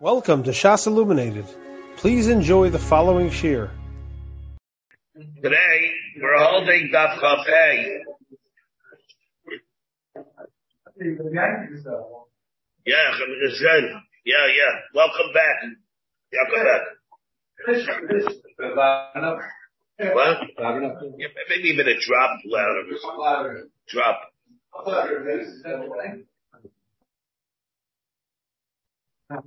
Welcome to Shas Illuminated. Please enjoy the following shir. Today, we're holding Daf Chaf Hey. Yeah. Yeah, yeah. Welcome back. Welcome back. What? Yeah, maybe even a drop louder. Drop. Today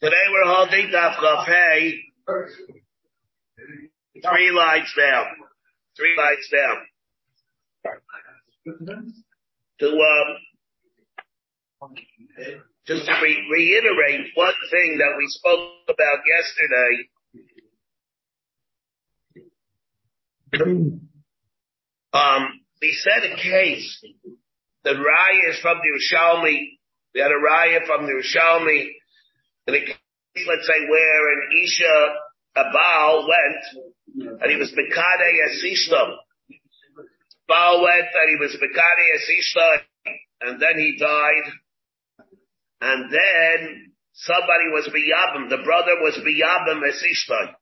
we're holding Daf Hey. Three lights down. Three lights down. To, um, just to re- reiterate one thing that we spoke about yesterday. Um, we said a case, the Raya is from the Yerushalmi, we had a raya from the Rishalmi, in a case, let's say, where an Isha, a Baal went, and he was Bekade Asishta. Baal went and he was Bekade Asishta, and then he died, and then somebody was Biyabim, the brother was Biyabim Asishta.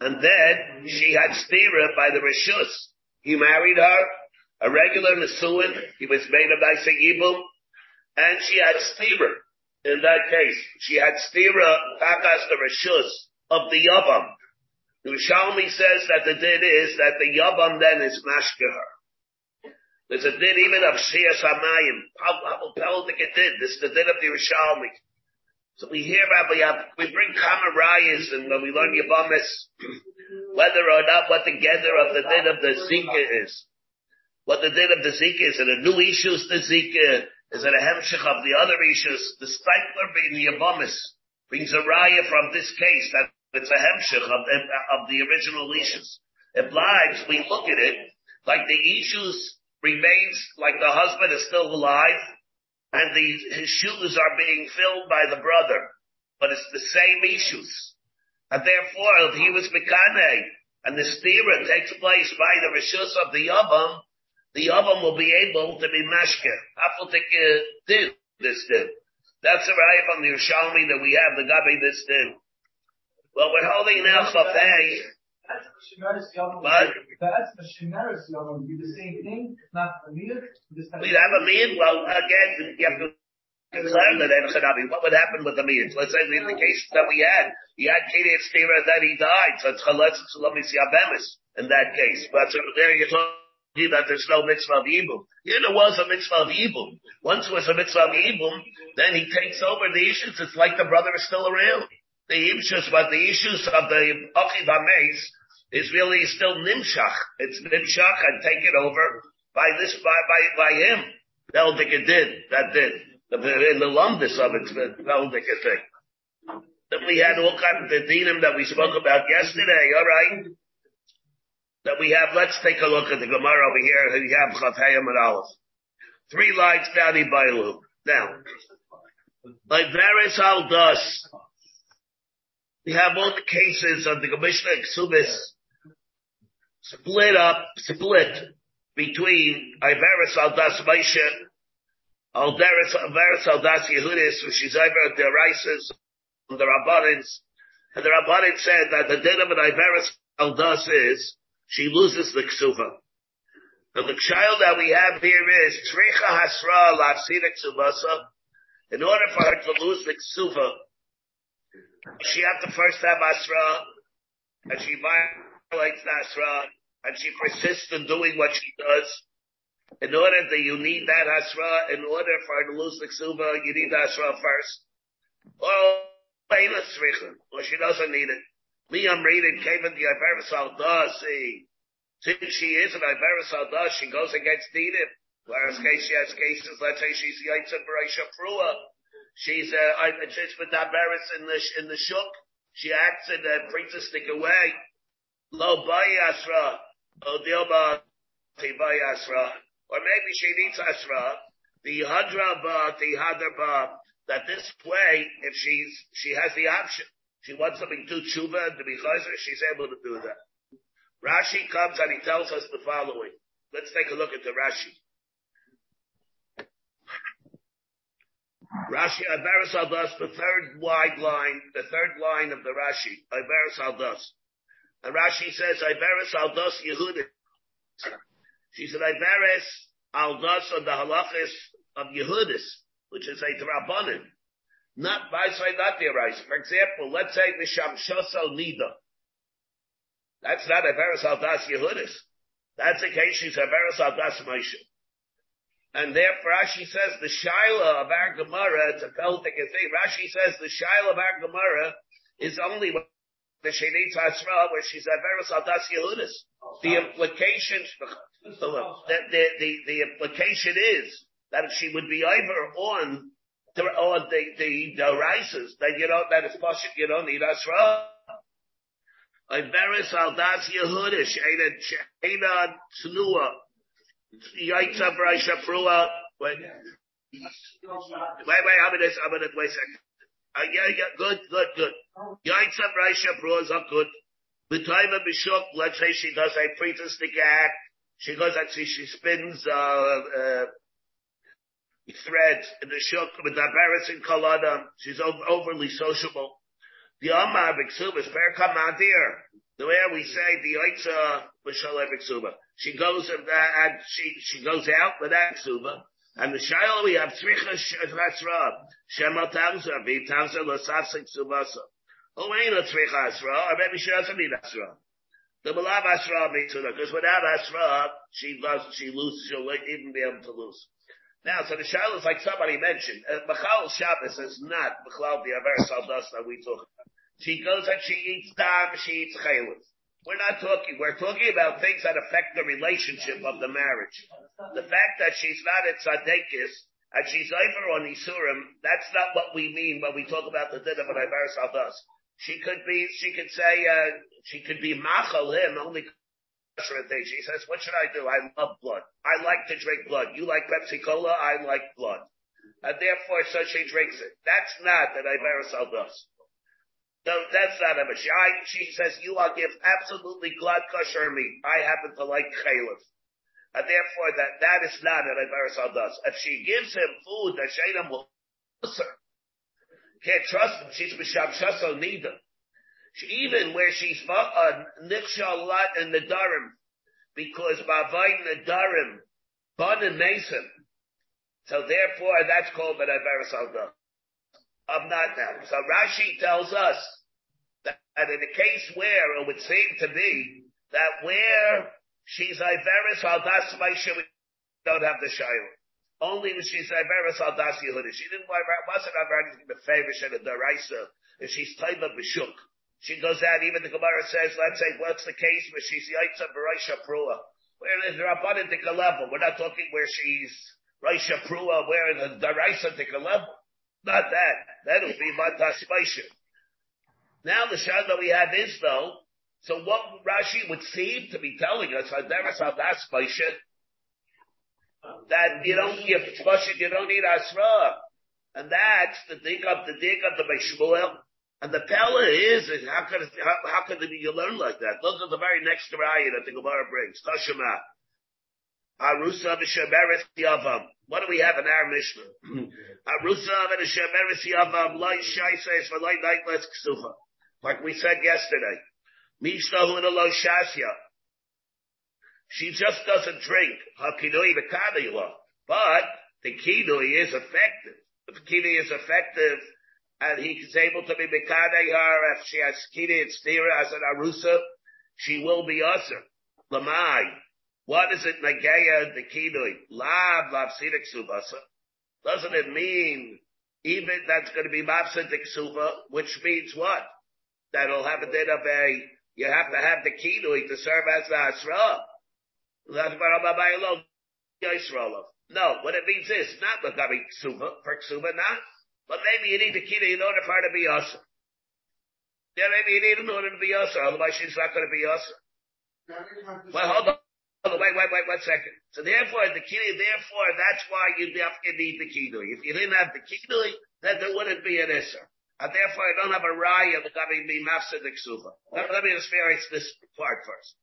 And then she had stira by the Rishus. He married her, a regular Nisuin, he was made of Isa Yibum, and she had stira. In that case, she had stira takas the reshus of the yavam. The Rishalmi says that the din is that the yavam then is mashke her. There's a din even of Shia Samayim. How Peldik it did. This is the din of the Rishalmi. So we hear Rabbi Yab, we bring Kamarayas and when we learn Yabamis, whether or not what the gather of the din of the Zika is. What the din of the Zika is, and the new issues the Zika, is it a hemshich of the other issues? The Steipler being the Yabomis brings a raya from this case that it's a hemshich of, of the original issues. It lives, we look at it, like the issues remains, like the husband is still alive, and the, his shoes are being filled by the brother. But it's the same issues. And therefore, if he was Mekane, and the stira takes place by the Rishus of the Yavam, the oven will be able to be mashke. Afotik did this din. That's a raya from the Yerushalmi that we have, the Gabi this din. Well, we're holding now Chafei. But that's the Shemeris Yom be the same thing. Not a meal. We have a meal. Well, again, you have to concern that What would happen with the meal? Let's say in the case that we had, he had Kedei Stira that he died. So it's Chaletz Tzulamis Yabemis in that case. But so there you're talking that there's no mitzvah of evil. Here there was a mitzvah of evil. Once was a mitzvah of evil, then he takes over the issues. It's like the brother is still around. The issues, but the issues of the Achiv is really still Nimshach. It's Nimshach and taken over by this, by, by, by him. Veldika did, that did. In the lumbus of it, Veldika thing. Then we had all kinds of dinim that we spoke about yesterday, alright? That we have. Let's take a look at the Gemara over here. We have Chatayim and Aleph. Three lines down in Bailu. Now, like Veris al Das, we have all the cases of the Commissioner Exubis split up, split between Iveris al Das Moshe, Alderis al Das Yehudis, which is over the Rises, the Rabbanins, and the Rabbanin said that the din of an Iveris al Das is she loses the ksuva. Now the child that we have here is Tricha Hasra Lafsida Ksubasa. In order for her to lose the ksuva, she has to first have Asra, and she violates Asra, and she persists in doing what she does. In order that you need that Asra, in order for her to lose the ksuva, you need Asra first. Or she doesn't need it. Liam reading Kevin the Iberis Aldasi. Since she is an Iberis Aldas, she goes against Dinim. Whereas case she has cases, let's say she's Yitzhak Barisha Prua. She's uh she's with Iberis in the in the Shuk. She acts and uh, brings stick away. Lo Bayasra. O Dilma Bayasra. Or maybe she needs Asra. The Hadra Ba, the Hadra Ba, that this way, if she's, she has the option she wants something to tshuva and to be chayzer, she's able to do that. Rashi comes and he tells us the following. Let's take a look at the Rashi. Rashi, Iberis Aldas, the third wide line, the third line of the Rashi, Iberis Aldas. And Rashi says, Iberis Aldas Yehuda. She said, Iberis Aldas on the halachis of Yehudis, which is a Drabanin. Not by not the rice. For example, let's say the Shamshoso Nida. That's not a Iberis Aldas Yehudis. That's a case she's a Iberis Aldas Moshe. And therefore Rashi says the Shaila of our Gemara, it's a Celtic thing. Rashi says the Shaila of our Gemara is only the Shenit Hasra, where she's a Averis Aldas Yehudis. The implication, the, the, the, the, implication is that if she would be over on the, on the, the, the rises, then you know, that it's possible you don't need Hasra. Averis Aldas Yehudis, Sheina Tnua, Yaitza Braisha Prua. Wait. Wait, wait, I'm gonna, I'm gonna, wait a second. Uh, yeah, yeah, good, good, good. Yaitza Braisha Prua is up good. B'taiva B'shuk, let's say she does a priestestic act. She goes she, she spins, uh, uh, threads in the shuk with the embarrassing kalada. She's overly sociable. The Amar B'ksuba is per kamandir. The way we say the Yaitza B'shalai B'ksuba. She goes and, and she, she goes out with that ksuba. And the shayla we have tzricha shasra. Shema tamza, vi tamza l'safsik subasa. Who ain't a tzricha asra, or maybe she doesn't need asra. The malav asra means because without asra, she does, she loses, she'll even be able to lose. Now, so the shayla is like somebody mentioned, uh, Machal Shabbos is not Machal the Aver Saldas that we talk about. She goes and she eats dam, she eats chaylim. We're not talking, we're talking about things that affect the relationship of the marriage. The fact that she's not at Tzadekis, and she's over on Isurim, that's not what we mean when we talk about the din of an Aldas. She could be, she could say, uh, she could be machal him only she says, what should I do? I love blood. I like to drink blood. You like Pepsi Cola? I like blood. And therefore, so she drinks it. That's not an Ibaris Aldas. No, that's not a I, she says, you are give absolutely glad kosher meat. I happen to like chalif. And therefore that, that is not an Ibarisal does. If she gives him food that Shaitam will can't trust him, she's Misham Shaso neither. Even where she's Niksha lot in the because Bavain the Durham, Bun and Mason. So therefore that's called Ibarisal does. I'm not now. So Rashi tells us that in the case where it would seem to be that where she's Iveris Aldas Maisha, we don't have the Shaila. Only when she's Iveris Aldas Yehuda. She didn't, wasn't Iveris the favor of the Daraisa, if she's Taiba Bishuk. She goes out, even the Gemara says, let's say, what's the case where she's Yaitza Barisha Prua? Where is the level? We're not talking where she's Raisha Prua, where the Daraisa level. Not that. That would be Matas Maisha. Now the that we have is though, so what Rashi would seem to be telling us, I never saw that you don't give you don't need asra. And that's the dig of the dig of the Bishmuel. And the Pella is, is how could it, how, how could it be you learn like that? Look at the very next raya that the Gemara brings. Tashema. Arusa v'shemeres yavam. What do we have in our Mishnah? Arusa v'shemeres yavam. Light shai says for light ksufa. Like we said yesterday. Shasya. She just doesn't drink. Hakidoi Bekadila. But the kidui is effective. The kidui is effective, and he is able to be Bekadei her, if she has kidui and stira as an arusa, she will be usher. Lamai. What is it Nageya the kidui? Lav lav subasa. Doesn't it mean even that's going to be mapsidik suva, which means what? that'll have a din of a, you have to have the kinui to serve as the asra. No, what it means is not gabi ksuba, for ksuba not, but maybe you need the kinui in order for her to be usher. Yeah, maybe you need in order to be usher, otherwise she's not going to be usher. Well, hold on. Wait, wait, wait, one second. So therefore, the kinui, therefore, that's why you have to need the kinui. If you didn't have the kinui, then there wouldn't be an isser. And therefore I don't have a raya regarding the mafsid ksuva. Let, let me experience this part first.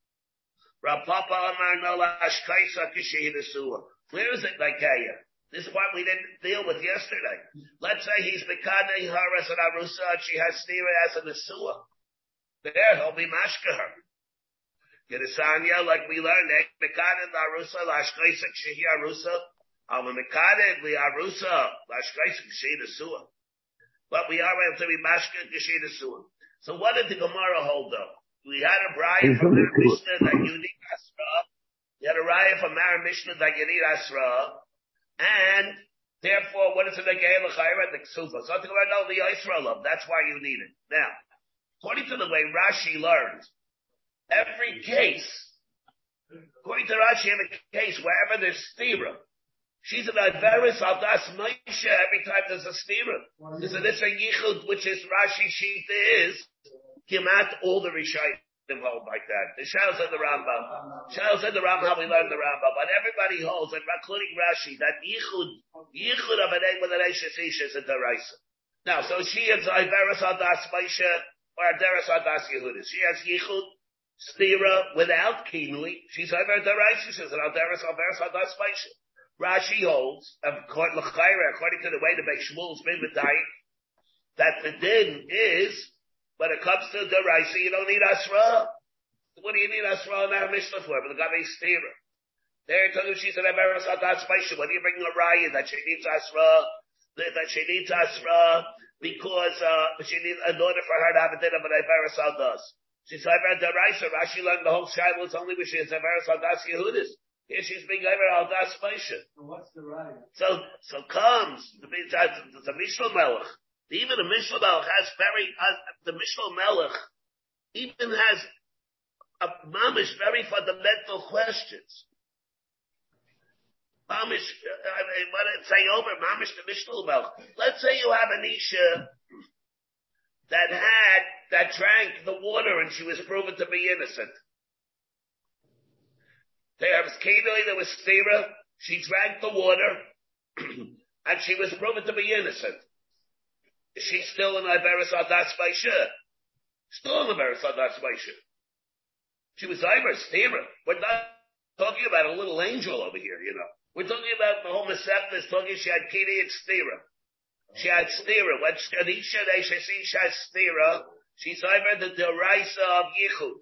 Rapapa Amar Nolash Kaisa Kishihidasua. Where is it like This is what we didn't deal with yesterday. Let's say he's Mekane her as an Arusa and she has Stira as an Asua. There, he'll be Mashka her. Gedesanya, like we learned, eh? Mekane the Arusa, Lashkaisik Shehi Arusa, Al Mekane the Arusa, Lashkaisik Shehi Asua. But we are able to be Mashka Shehi Asua. So what did the Gemara hold up? We had a Brian from the Mishnah that you need Asra. We had a Raya from Mara Mishnah that you need Asra. And therefore, what is it again? The ksufa. Something about no the Yisrael That's why you need it. Now, according to the way Rashi learned, every case, according to Rashi, in a case wherever there's stira, she's an Iveris Aldas Moshe every time there's a stira. There's an Isra Yichud, which is Rashi sheet is, Kimat all the Rishayim involved like that. The Shal said the Rambam. Shal said the Rambam, we learned the Rambam, but everybody holds, and including Rashi, that Yichud, Yichud of an with an Eishes is a Deraisa. Now, so she is Iveris Adas Moshe, or Aderes Adas Yehudis. She has Yichud, Stira, without Kinui. She's Iver Deraisa, she's an Aderes Averes Adas Moshe. Rashi holds, according to the way the Beis Shmuel's been that the din is when it comes to the Raisa, you don't need Asra. What do you need Asra in our Mishnah for? But the is steerer. There, telling she said, Averis Adas Maisha. When you bring a Raya that she needs Asra, that she needs Asra, because, uh, she needs, in order for her to have a dinner, of an Averis Adas. She said, Aver Daraisa, Rashi learned the whole Shiloh, it's only when she has Averis Adas Yehudis. Here she's being Aver Adas Maisha. What's the Raya? So, so comes, the, the, the Mishnah Melech, even the Mishnah Melech has very, uh, the Mishnah Melech even has a mamish very fundamental questions. Mamish, uh, I mean, what did say over mamish the Mishnah Melech? Let's say you have an Isha that had, that drank the water and she was proven to be innocent. There was Kedoi, there was Stira, she drank the water, and she was proven to be innocent. Is she still in Iberis Adas Baisha? Still in Iberis Adas Baisha. She was Iber, Stira. We're not talking about a little angel over here, you know. We're talking about the whole is talking, she had Kiri and Stira. She had Stira. When she has Stira. She's Iber the Deraisa of Yichud.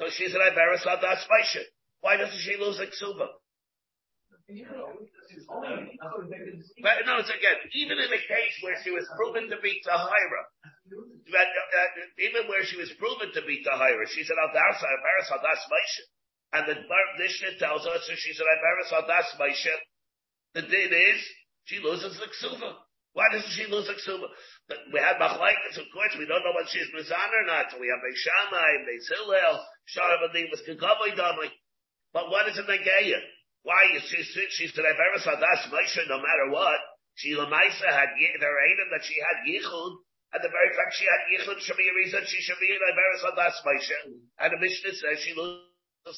So she's an Iberis Adas Baisha. Why doesn't she lose like Ksuba? But no, it's again, even in the case where she was proven to be Tahira, uh, even where she was proven to be Tahira, she's an Aldarsa, Abaris Aldas Moshe. And the Mishnah tells us that she's an Abaris Aldas Moshe. The din is, she loses the Ksuva. Why doesn't she lose the Ksuva? We had Machlaikas, of course, we don't know whether she's Mizan or not. We have Beis Shammai, Beis Hillel, Sharabadim was Kagavai Damai. But what is a Negeya? Why is she she's to Reveres Hadas Moshe no matter what? She Lamaisa had the Reinim that she had Yichud, and the very fact she had Yichud should be a reason she should be in Reveres Hadas Moshe. And the Mishnah says she loses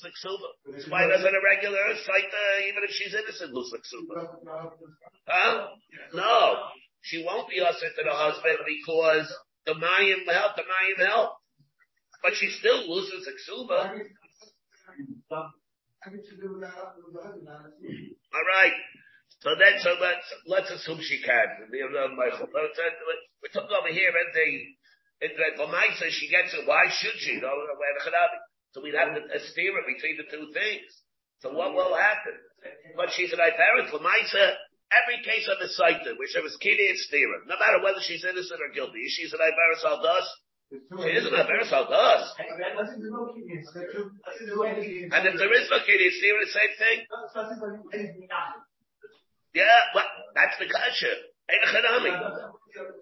the ksuba. Why doesn't a regular fight uh, even if she's innocent lose the ksuba? Huh? No. She won't be usher to the husband because the Mayim help, the Mayim help. But she still loses the ksuba. All right. So then, so let's let's assume she can. We're talking over here in the in the Lamaisa. She gets it. Why should she? No, so we'd have a steer between the two things. So what will happen? But she's an Iberit Lamaisa. Every case on the site, which there was Kini and Stira, no matter whether she's innocent or guilty, she's an Iberis Aldas, it isn't a verse how does. And if there is no kidney, it's even the same thing. Yeah, well, that's the kasha.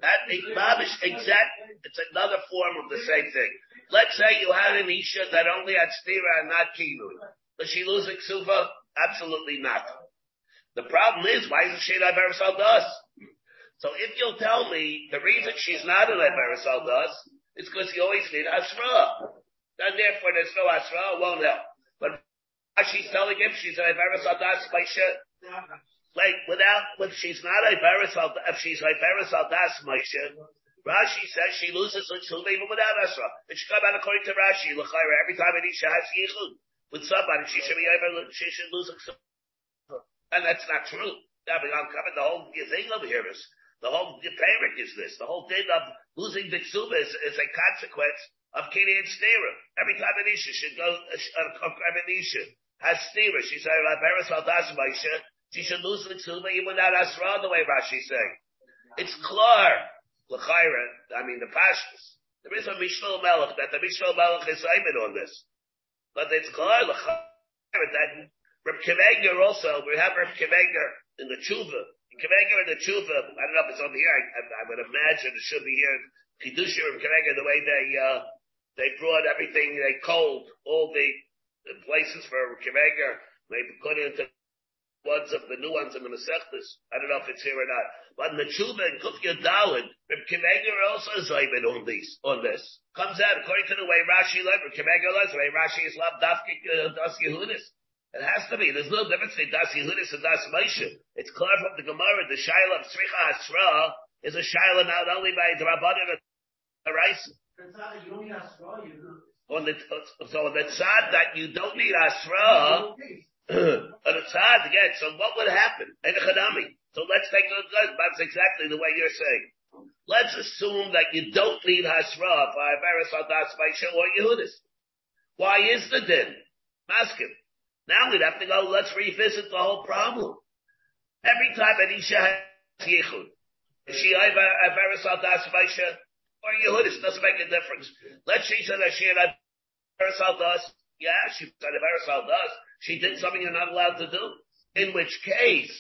That is exact. It's another form of the same thing. Let's say you had an isha that only had stira and not kinu. Does she lose a ksuva? Absolutely not. The problem is, why isn't she an Iberisal dust? So if you'll tell me the reason she's not an Iberisal dust it's because you always need Asra. And therefore there's no Asra, it won't help. But she's telling him she's an Iberis Aldas Maisha. Like without, if she's not Iberis if she's Iberis Aldas Maisha, Rashi says she loses the children even without Asra. It should come out according to Rashi, L'chaira, every time an Isha has Yichud with somebody, she should be able, she should lose a And that's not true. I mean, I'm coming, the whole thing over here is, the whole payment is this. The whole thing of losing the is, is a consequence of and Stira. Every time an Isha should go, uh, an Isha has Stira. She said, Beres al das she should lose the ksuba even without Asra, the way Rashi saying. It's clear. L'chaira, I mean, the Pashtas. There is a Mishnah Melech, that the Mishnah Melech is aiming on this. But it's clear, l'chaira, that Reb Akiva Eiger also, we have Reb Akiva Eiger in the Tshuva. Akiva Eiger in the Tshuva, I don't know if it's over here, I, I, would imagine it should be here. Kedusha Reb Akiva Eiger, the way they, uh, they brought everything, they cold all the, the places for Akiva Eiger, they put into ones of the new ones in the Masechtas. I don't know if it's here or not. But in the Tshuva and Kufya Dalin, Reb Akiva Eiger also is aiming on these, on this. Comes out according to the way Rashi led, Reb Akiva Eiger led, the way Rashi is lab dafki uh, das Yehudis. It has to be. There's no difference between das Yehudis and das Moshe. It's clear from the Gemara, the Shaila of Hasra is a Shaila not only by the Rabbanim and the Rice. On the, so on the tzad that you don't need Asra, it's hard to get. So what would happen? In Khanami? So let's take a look. That's exactly the way you're saying. Let's assume that you don't need Hasra for Iberis Adas Maisha or Yehudis. Why is the din? Ask him. Now we'd have to go, let's revisit the whole problem. Every time an Isha has Yichud, is she either Iberis Adas Maisha or Yehudis? Doesn't make a difference. Let's say that she had Iberis Adas. Yeah, she said Iberis Adas she did something you're not allowed to do. In which case,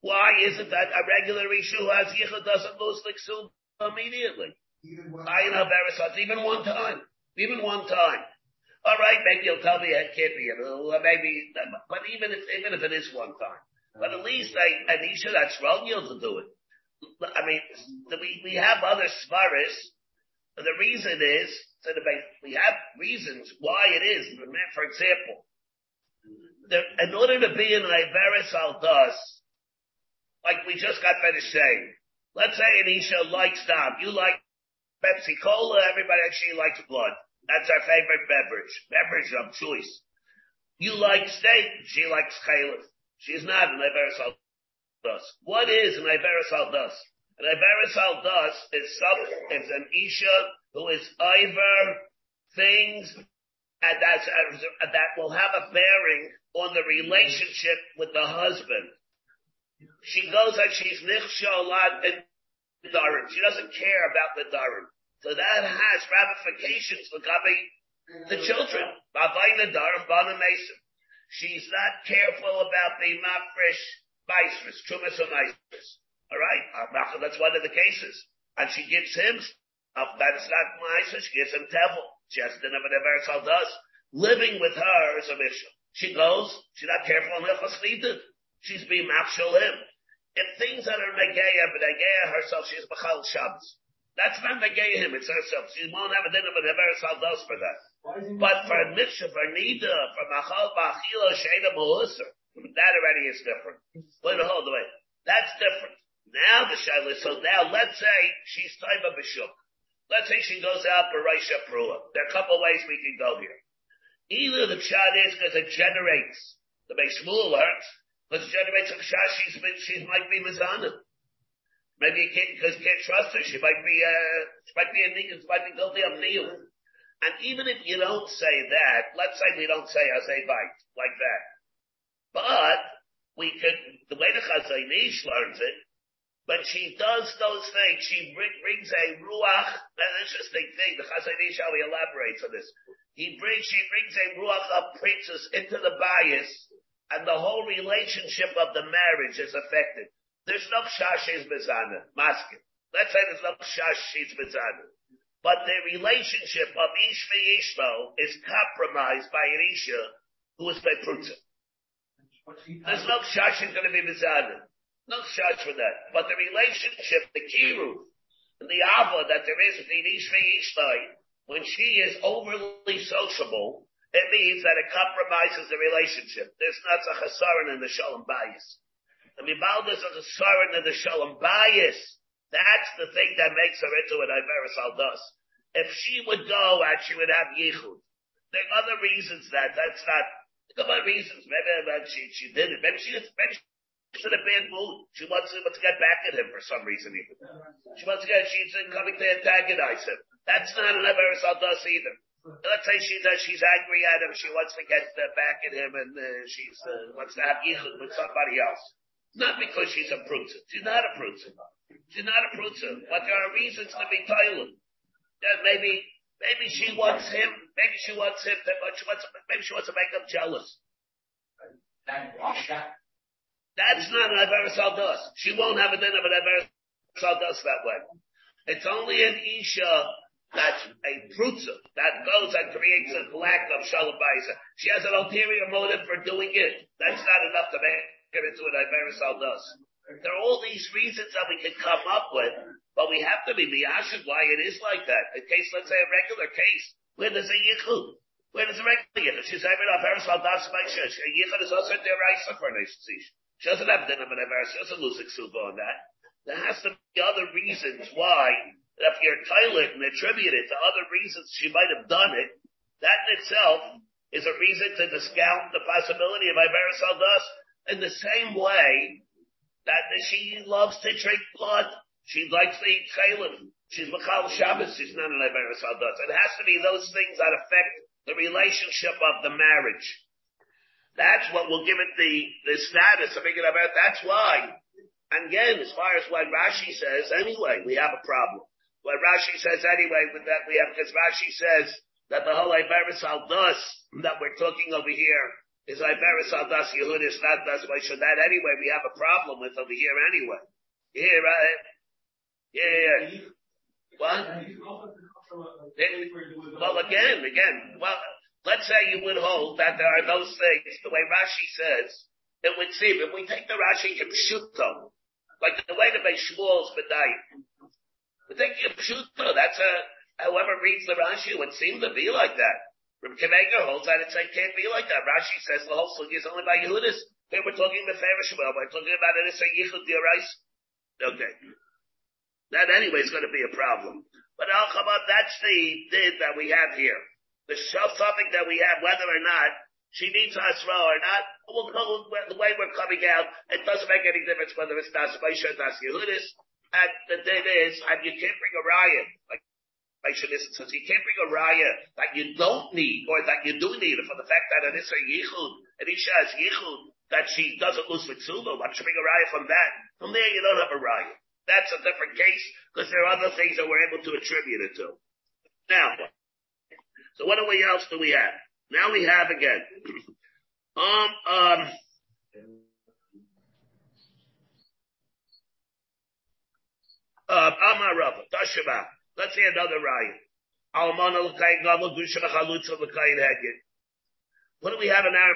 why is it that a regular issue who has yichud doesn't lose the ksub immediately? Ayin haberesat, even one time, even one time. All right, maybe you'll tell me it can't be, maybe, but even if even if it is one time, but at least I, an isha that's wrong, to do it. I mean, we we have other svaris. The reason is, we have reasons why it is. For example, in order to be an Iberis Aldas, like we just got finished saying, let's say an Isha likes Dom, you like Pepsi Cola, everybody actually likes blood. That's our favorite beverage, beverage of choice. You like steak, she likes Caliph. She's not an Iberis Aldas. What is an Iberis Aldas? An Iberis Aldas is some, is an Isha who is either things and that's, uh, that will have a bearing on the relationship with the husband. She goes and she's nichsholat in darim. She doesn't care about the darim. So that has ramifications for the children. She's not careful about the mafresh maestris, trumas or maestris. Alright? That's one of the cases. And she gives him, that's not maestris, she gives him tevel. Has to never never does. Living with her is a mission. She goes, she's not careful on Nechas She's being mafshal him. If things that are Negeya, but Negeya herself, she's Bachal Shabbos. That's not the Negeya him, it's herself. She won't have a dinner, but never herself does for that. But for Mitzvah, for Nida, for Machal Bachila, Sheda Melusar, that already is different. Wait a hold the way. That's different. Now the Shaila, so now let's say she's Taiba Bishuk. Let's say she goes out for Raisha Prua. There are a couple ways we can go here. Either the pshat is because it generates, the base Shmuel learns, but it generates a pshat, she's, she might be Mizana. Maybe you can't, because you can't trust her. She might be, uh, she might be a she might be guilty of Neil. And even if you don't say that, let's say we don't say Azay Bite, like that. But, we could, the way the Chazon Ish learns it, when she does those things, she brings a ruach, an interesting thing, the Chazon Ish, how he elaborates on this. He brings, she brings a ruach of princess into the bias, and the whole relationship of the marriage is affected. There's no shashes mizana, masking. Let's say there's no shashes mizana. But the relationship of ish ishmo is compromised by an isha who is beprutza. There's no shash is going to be mizana. No shash for that. But the relationship, the kiru, and the ava that there is between ish ishmo when she is overly sociable, it means that it compromises the relationship. There's not a chasaron in the shalom bias. The mibal there's a chasaron in the shalom bias. That's the thing that makes her into an Iberis Aldas. If she would go and she would have yichud, there are other reasons that that's not. There are reasons. Maybe that she she did it. Maybe she maybe in a bad mood. She wants to, get back at him for some reason even. She wants to get, she's coming to antagonize him. That's not an Aldas either. Let's say she's uh, she's angry at him. She wants to get uh, back at him, and uh, she's uh, wants to have yichud with somebody else. Not because she's a prutzer. She's not a prutzer. She's not a prutzer. But there are reasons to be toilet. Yeah, maybe maybe she wants him. Maybe she wants him. She wants maybe she wants to make him jealous. That's not an Averis Aldas. She won't have a din of an Averis Aldas that way. It's only an Isha that's a prutza that goes and creates a lack of shalom She has an ulterior motive for doing it. That's not enough to make her into an Averis Aldas. There are all these reasons that we can come up with, but we have to be miyashid why it is like that. In case, let's say a regular case, where there's a yichud, where there's a regular yichud, she's having a Averis Aldas a yichud is also deraisa for an she doesn't have dinner Benever. She doesn't lose Ksuba on that. There has to be other reasons why, if you're toilet and attribute it to other reasons she might have done it, that in itself is a reason to discount the possibility of Iberis Aldas in the same way that she loves to drink blood. She likes to eat chaylim. She's Michal Shabbos. She's not an Iberis. It has to be those things that affect the relationship of the marriage. That's what will give it the, the status of thinking about. That's why. And again, as far as what Rashi says, anyway, we have a problem. What Rashi says anyway, with that we have, because Rashi says that the whole Iberis Aldas that we're talking over here is Iberis Aldas Yehudis, not Das So that anyway we have a problem with over here anyway. Yeah, right? Yeah, yeah. What? Well, again, again, well, Let's say you would hold that there are those things, the way Rashi says, it would seem, if we take the Rashi Kipshuto, like the way the Beis Shmuel's Bedayim, we take Kipshuto, that's a, however reads the Rashi would seem to be like that. Reb Akiva Eiger holds that it can't be like that. Rashi says the whole sugi is only by Yehudis. Here we're talking about Ferishmuel, we're talking about it as a Yichud Dirais. Okay. That anyway is going to be a problem. But Al Chabad, that's the did that we have here the topic that we have, whether or not she needs Hasra or not, we'll go the way we're coming out. It doesn't make any difference whether it's Das Moshe or Das Yehudis. And the thing is, and you can't bring a riot, like says, you can't bring a riot that you don't need, or that you do need, for the fact that it is a Yichud, and Isha has Yichud, that she doesn't lose Mitzuba, why should bring a riot from that? From there you don't have a riot. That's a different case, because there are other things that we're able to attribute it to. Now, so what else do we have? Now we have again. um, um, uh, Amar Rava, Tashaba. Let's see another riot. What do we have in our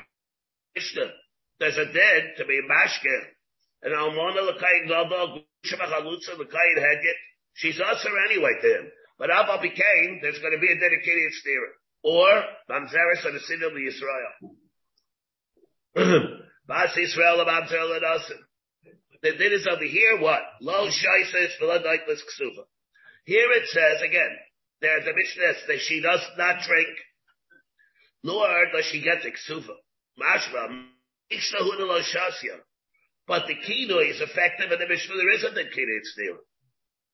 Mishnah? There's a dead to be mashke, and Almana l'kayin gadol gusha v'chalutza l'kayin hegit. She's usher anyway to him. But Abba became, there's going to be a dedicated steerer. Or, Mamzeris on the sin of Israel. Bas Israel Mamzer Ladasim. The din is over here, what? Lo Shaisa is Philadelphus Ksuva. Here it says, again, there's a Mishnah that she does not drink, nor does she get the Ksuva. Shasya. But the kino is effective in the Mishnah, there isn't a kino, it's.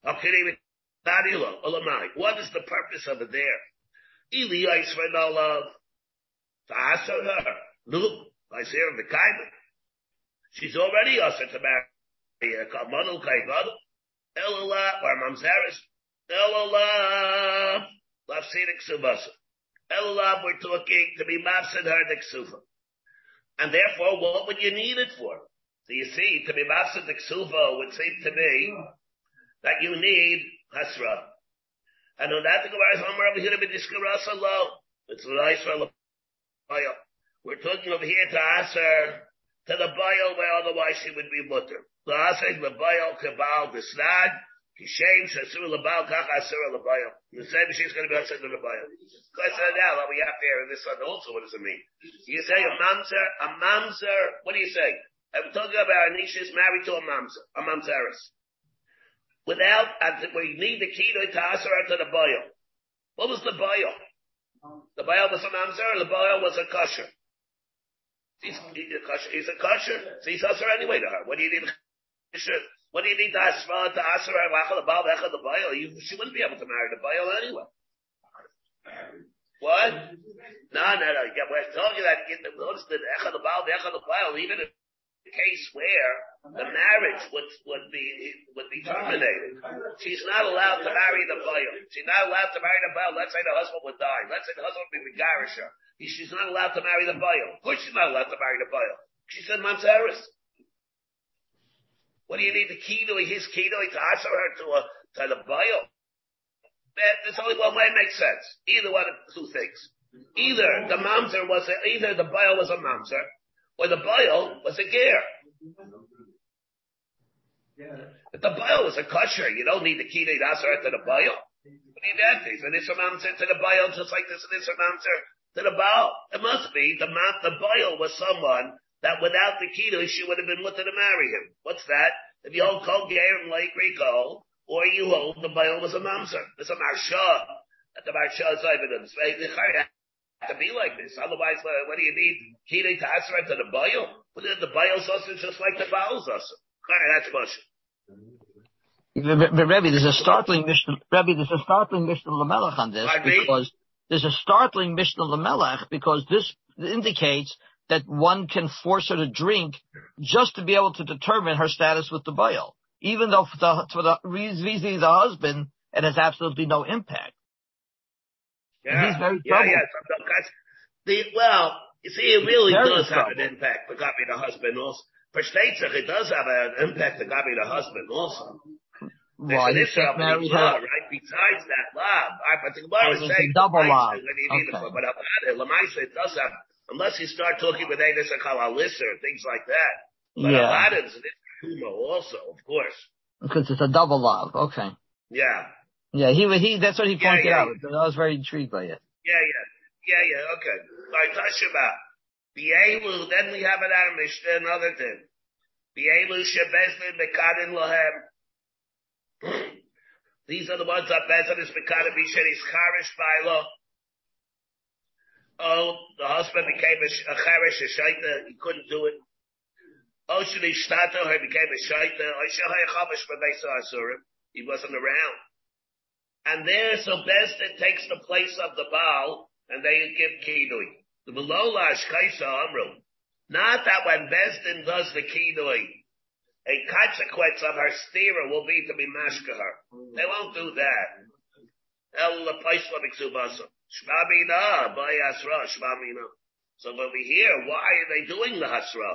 Okay, what is the purpose of it there? Yisrael to ask her. Look, I say her the Kaiman. She's already usher to marry a Kalmanul Kaibad. Elala or Mamzeris. Elala Lafsidik Subasa. Elala we're talking to be Mafsid her the Ksufa. And therefore, what would you need it for? So you see, to be Mafsid the Ksufa would seem to me that you need Hasra. And on that, the Gemara is Homer over here to be discussed alone. It's the bio. We're talking over here to Aser, to the bio where otherwise she would be mutter. The Aser, the bio, the Snad, Kishem, Shasur, Labal, Kach, the bio. The same she's going to be the bio. Question now, what we have there in this one also, what does it mean? You say a mamzer, a mamzer, what do you say? I'm talking about Anisha is married to a mamzer, a mamzeris without, we need the key to answer to the boil. What was the boil? The boil was a mamzer, the boil was a kosher. He's, he's a kosher. So he's usher anyway to her. What do you need? What do you need to asra to asra the abal the bayil? You she wouldn't be able to marry the bayil anyway. What? No, no, no. Yeah, we're talking that. Notice that echad the abal echad the bayil. Even if the case where the marriage would would be would be terminated. She's not allowed to marry the bayil. She's not allowed to marry the bayil. Let's say the husband would die. Let's say the husband would be Megarisha. She's not allowed to marry the bayil. Of course she's not allowed to marry the bayil. She said Manzaris. What do you need the kidui, his kidui to answer her to a, to the bayil? There's only one way it makes sense. Either one of two things. Either the mamzer was a, either the bayil was a mamzer, or the bayil was a gear. If the bayil was a kosher, you don't need the kidui to answer her to the bayil. What do you that? And it's a mamzer to the bayil just like this and it's a mamzer to the Baal. It must be the the Baal was someone that without the kiddush she would have been wanted to marry him. What's that? If you hold Kol Ger and Lake Rico, or you hold the Baal was a mamzer. It's a marsha. That the marsha is over evidence. It to be like this. Otherwise, what, do you need? Kiddush to answer to the Baal? But the Baal also just like the Baal's also. That's much. But Rebbe, there's a startling Mishnah. Rebbe, there's a startling Mishnah Lamelech on this because there's a startling Mishnah Lamelech because this indicates that one can force her to drink just to be able to determine her status with the Baal. Even though for the, for the vis-a-vis the husband, it has absolutely no impact. Yeah. he's very yeah, yeah. The, well, you see, it really does have an impact for Gabi the husband also. For Steitzach, it does have an impact to Gabi the husband also. Well, this can't marry her. Right? Besides that love, right? But the Gemara oh, is saying double love. Okay. But Lamaisa, it does have, unless you start talking with Enes Akalalis or things like that. But yeah. Aladdin's an Kuma also, of course. Because it's a double love. Okay. Yeah. Yeah, he he. That's what he pointed yeah, yeah, out. I was very intrigued by it. Yeah, yeah, yeah, yeah. Okay. All right, Tashima. Bielu. Then we have an Mishnah, another thing. Bielu shebezdin mekadin lohem. These are the ones that Bezan is Mekana Bishan is Charish Bailo. Oh, the husband became a, a a Shaita, he couldn't do it. Oh, Shani Shtato, he became a Shaita. He wasn't around. And there, so Bezdin takes the place of the Baal, and they give Kidui. The Melolash Kaisa Amru. Not that when Bezdin does the Kidui, a consequence of her stira will be to be mashka her. They won't do that. El paisla miksubasa. Shmamina, by asra, shmamina. So when we hear, why are they doing the hasra?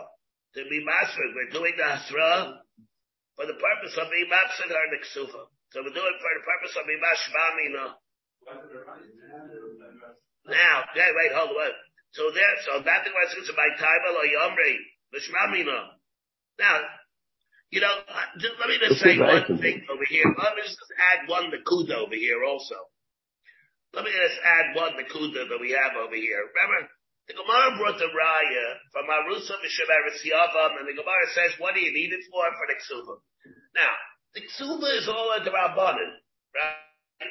To be mastered, we're doing the hasra for the purpose of being mapsid her niksufa. So we're doing it for the purpose of being mashmamina. Now, okay, wait, hold on. So there, so that thing was by time or yomri, the Shvamina. Now, you know, uh, just, let me just say one thing over here. Let me just add one nakuda over here also. Let me just add one nakuda that we have over here. Remember, the Gemara brought the raya from Arusa Mishaveris Yavam, and the Gemara says, what do you need it for? For the ksuba. Now, the ksuba is all a drabanan, right?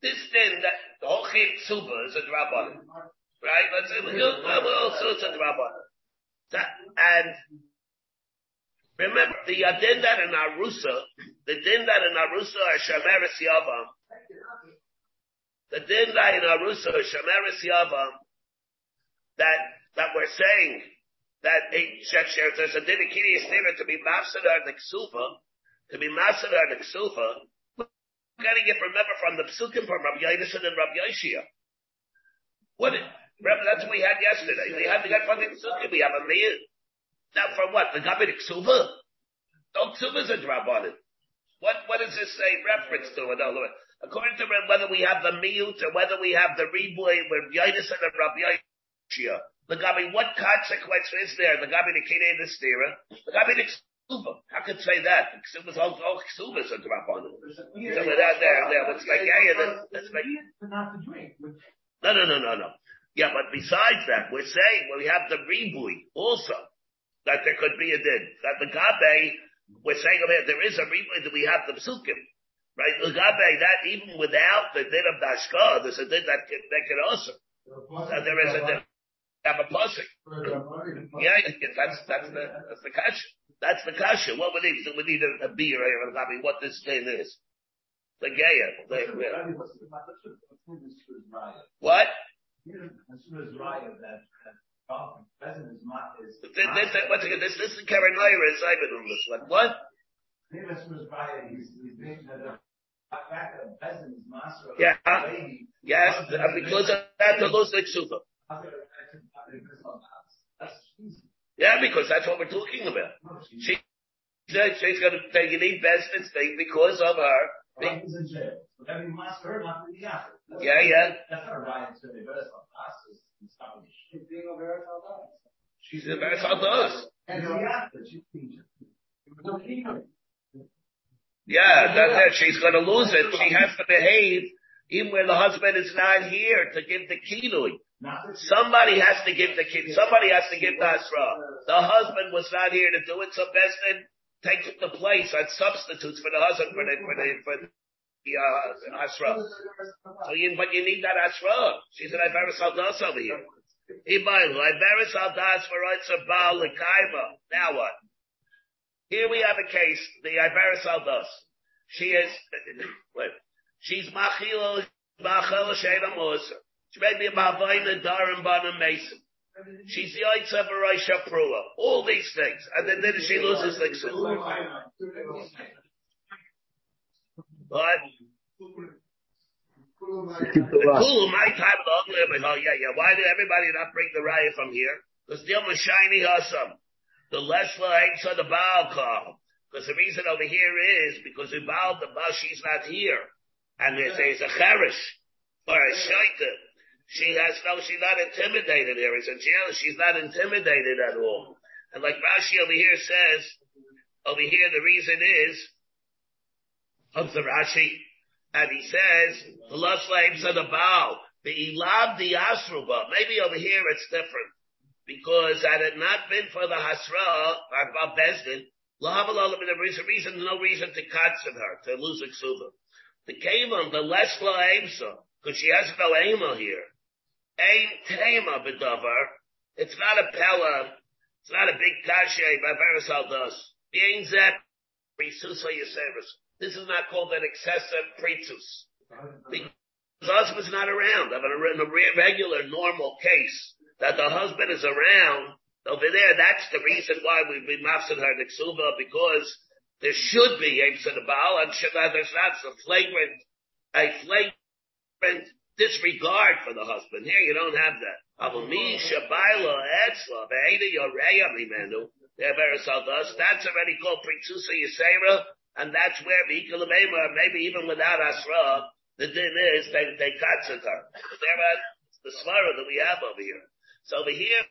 This thing that the whole chip ksuba is a drabanan, right? Let's say, well, it's a. And Remember, the Adin that in Arusa, the Din that in Arusa are Shemeres Yavam. The Din in Arusa Shemeres Yavam, that, that we're saying, that there's a Din Yisnira to be Mafsadar the Ksufa, to be Mafsadar the Ksufa, we're getting it, remember, from the Psukim from Rabbi Yadison and Rabbi Yoshia. What, remember, that's what we had yesterday. We had to get from the Psukim, we have a meal. Now for what? The Gabi Ksuba? No, Ksuba is a Drabanan. What, what does this say reference to? In other words, according to whether we have the Miyut or whether we have the Riboy with Yainis and Rabbi the Gabi, what consequence is there? The Gabi the Kine the Stira, the Gabi the Ksuba. How could say that? Ksuba's all, all Ksuba's a Drabanan. So without there, there, it's like, yeah, yeah, that's like, no, no, no, no, no. Yeah, but besides that, we're saying well, we have the Riboy also that there could be a din. That the Gabe, we're saying over here, there is a replay that we have the psukim. Right? The Gabe, that even without the din of Dashka, there's a din that can, that can also. That there is a din. have a pasuk. Yeah, that's, that's the, that's the kasha. That's the kasha. What we need, we need a, a beer, eh, what this thing is. The gaya. The, the, what? This, this, this, this is Karen is I've been on this one. What? Yeah. Yes, uh, because of that, the lose the ksuba. Yeah, because that's what we're talking about. She said she's going to take an eat best mistake because of her. Yeah, yeah. That's not right. She's a Beres Haldas. Yeah, that's it. She's going to lose it. She has to behave even when the husband is not here to give the kinui. Somebody has to give the kid. Somebody has to give the asra. The husband was not here to do it, so Besdin takes the place and substitutes for the husband for the for the for the uh. So you, but you need that asra. She said, "I better sell das over here." I better sell das for Now what? Here we have a case. The Iberis Aldos. She is. Wait. She's machil machil sheva mosa. She may be a Mavaina Darim Bana Mason. She's the Eitza Barisha Prua. All these things. And then, then she loses the But Cool, my time Oh, yeah, yeah. Why did everybody not bring the riot from here? Because my shiny awesome. The less ain't so the Baal call. Because the reason over here is because the Baal, the Baal, she's not here. And there's, a cherish or a shaita she has no, she's not intimidated here. It's a jail. She's not intimidated at all. And like Rashi over here says, over here the reason is, of the Rashi, and he says, the love slaves of the Baal, the Elab the Asruba. Maybe over here it's different. Because had it not been for the Hasra, about Bezdin, there is a reason, no reason to katsin her, to lose a ksuva. The Kalim, the less la because she has no ema here. Ein tema bedover. It's not a pella. It's not a big kashe eh, by Verisal does. Being zep, prisus This is not called an excessive pritus. Because husband's not around. I mean, in a regular, normal case, that the husband is around, over there, that's the reason why we've been mafsid her Nixuba, because there should be Aim Baal, and there's not a flagrant, a flagrant disregard for the husband. Here you don't have that. That's already called Pritzusa Yisera, and that's where Vikalamema, maybe even without Asra, the din is they, they katzit her. the svara that we have over here. So over here,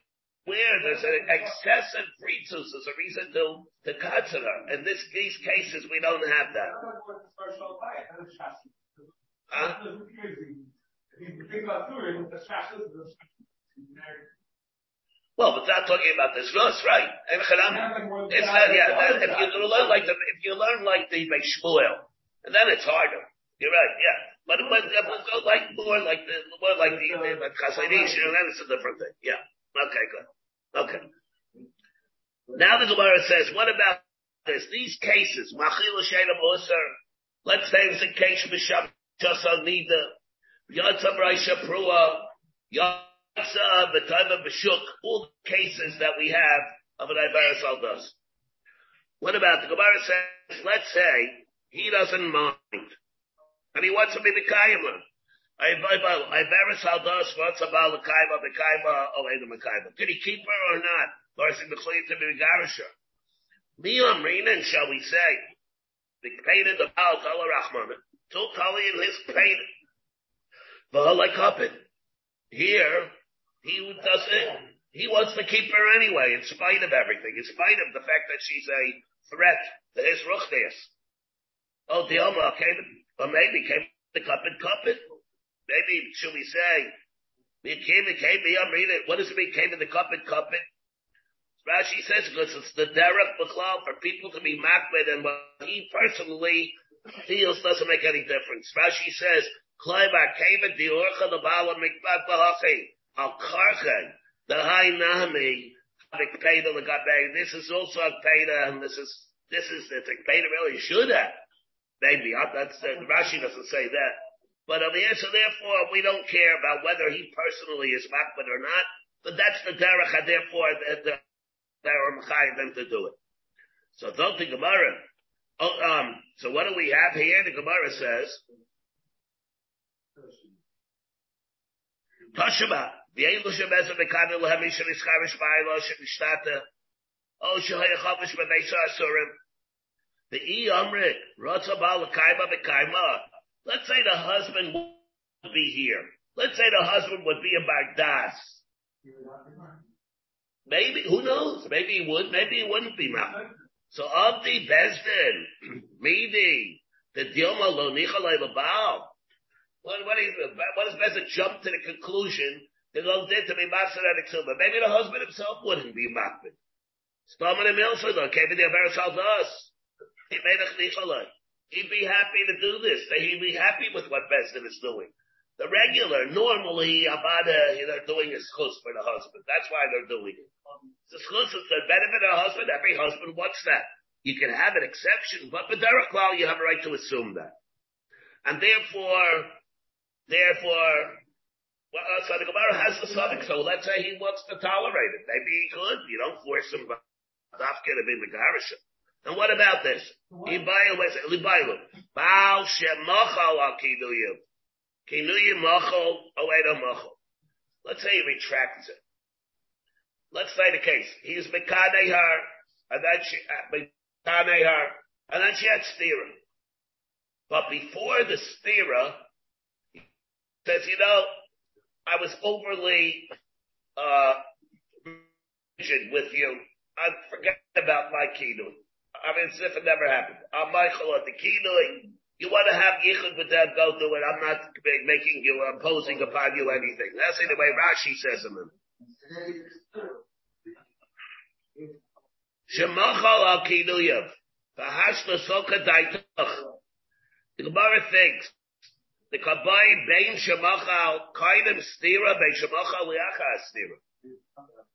where there's an excessive Pritzus, there's a reason to, to her. In this, these cases, we don't have that. Huh? Well, but not talking about this Rus, right? It's not, yeah, if you learn like the, if you learn like the Shmuel, and then it's harder. You're right, yeah. But, but go like more like the, more like the, the, the Chassidisha, and then it's a different thing. Yeah. Okay, good. Okay. Now the Gemara says, what about this? These cases, Machil Shaylam Osir, let's say it's a case, Misham Chasal Nida, Yatsa Braisha Prua, Yatsa Betaiva Bashuk, all the cases that we have of an Ibaris Aldas. What about the Gemara says, let's say he doesn't mind, and he wants to be Kaima. Can he keep her or not? Or is he the to be Garisha? Miyam Rinan, shall we say, the painted the Baal Kala Rahman, took Kali in his pain V'halakapin. Here, he doesn't, he wants to keep her anyway, in spite of everything, in spite of the fact that she's a threat to his ruchnias. Oh, the Alma came, or maybe came the cuppin cuppin. Maybe, should we say, it came, it came, what does it mean, came in the cuppin cuppin? Rashi says because it's the derech b'chlal for people to be makbid and what he personally feels doesn't make any difference. Rashi says Kleiba Keva Diorcha the orcha the Bala Mikbat Bahachi Al Karchen The high Nahami, this is also a Peda, and this is, this is, the Peda really should have. Maybe, that's, uh, Rashi doesn't say that. But on the answer, therefore, we don't care about whether he personally is makbid or not, but that's the derech, and therefore, the, the, they're them to do it. So don't the Gemara. Oh, um, so what do we have here? The Gemara says, Toshima, of Ezra Mekanu Lahamisha Niskarish Bailo Shemishtata, Oh Shahaya Chavish Bebesa Asurim, the E Bekaima. Let's say the husband would be here. Let's say the husband would be in Baghdad. Maybe, who knows? Maybe he would, maybe he wouldn't be Malcolm. So of the Besdin, Midi, the Dilma lo nichalei labal. What, what, is, what is best to jump to the conclusion that goes there to be master and exuber? Maybe the husband himself wouldn't be makbid. Stomach and Milford, though, came in the Averisal He'd be happy to do this. He'd be happy with what Besdin is doing. The regular, normally, Abada, they're doing a schus for the husband. That's why they're doing it. The schus is the benefit of a husband. Every husband wants that. You can have an exception, but B'derech Klal, you have a right to assume that. And therefore, therefore, well, so the Gemara has the suffix, so let's say he wants to tolerate it. Maybe he could. You don't force him, but to be Megarishim. And what about this? Baal Shemachal al Kinuyim. Machal, Oeda Machal. Let's say he retracts it. Let's say the case. He's Mekadei her, and then she, uh, her, and then she had stira. But before the stira, he says, you know, I was overly, uh, rigid with you. I forget about my kinui. I mean, as if it never happened. I'm Michael at the kinui. You want to have yichud with them, go do it. I'm not making you, imposing upon you anything. That's the way Rashi says in them. Shemachal al kinuyav. V'hashla soka daitach. The Gemara thinks the kabay bein shemachal kaidim stira bein shemachal liacha stira.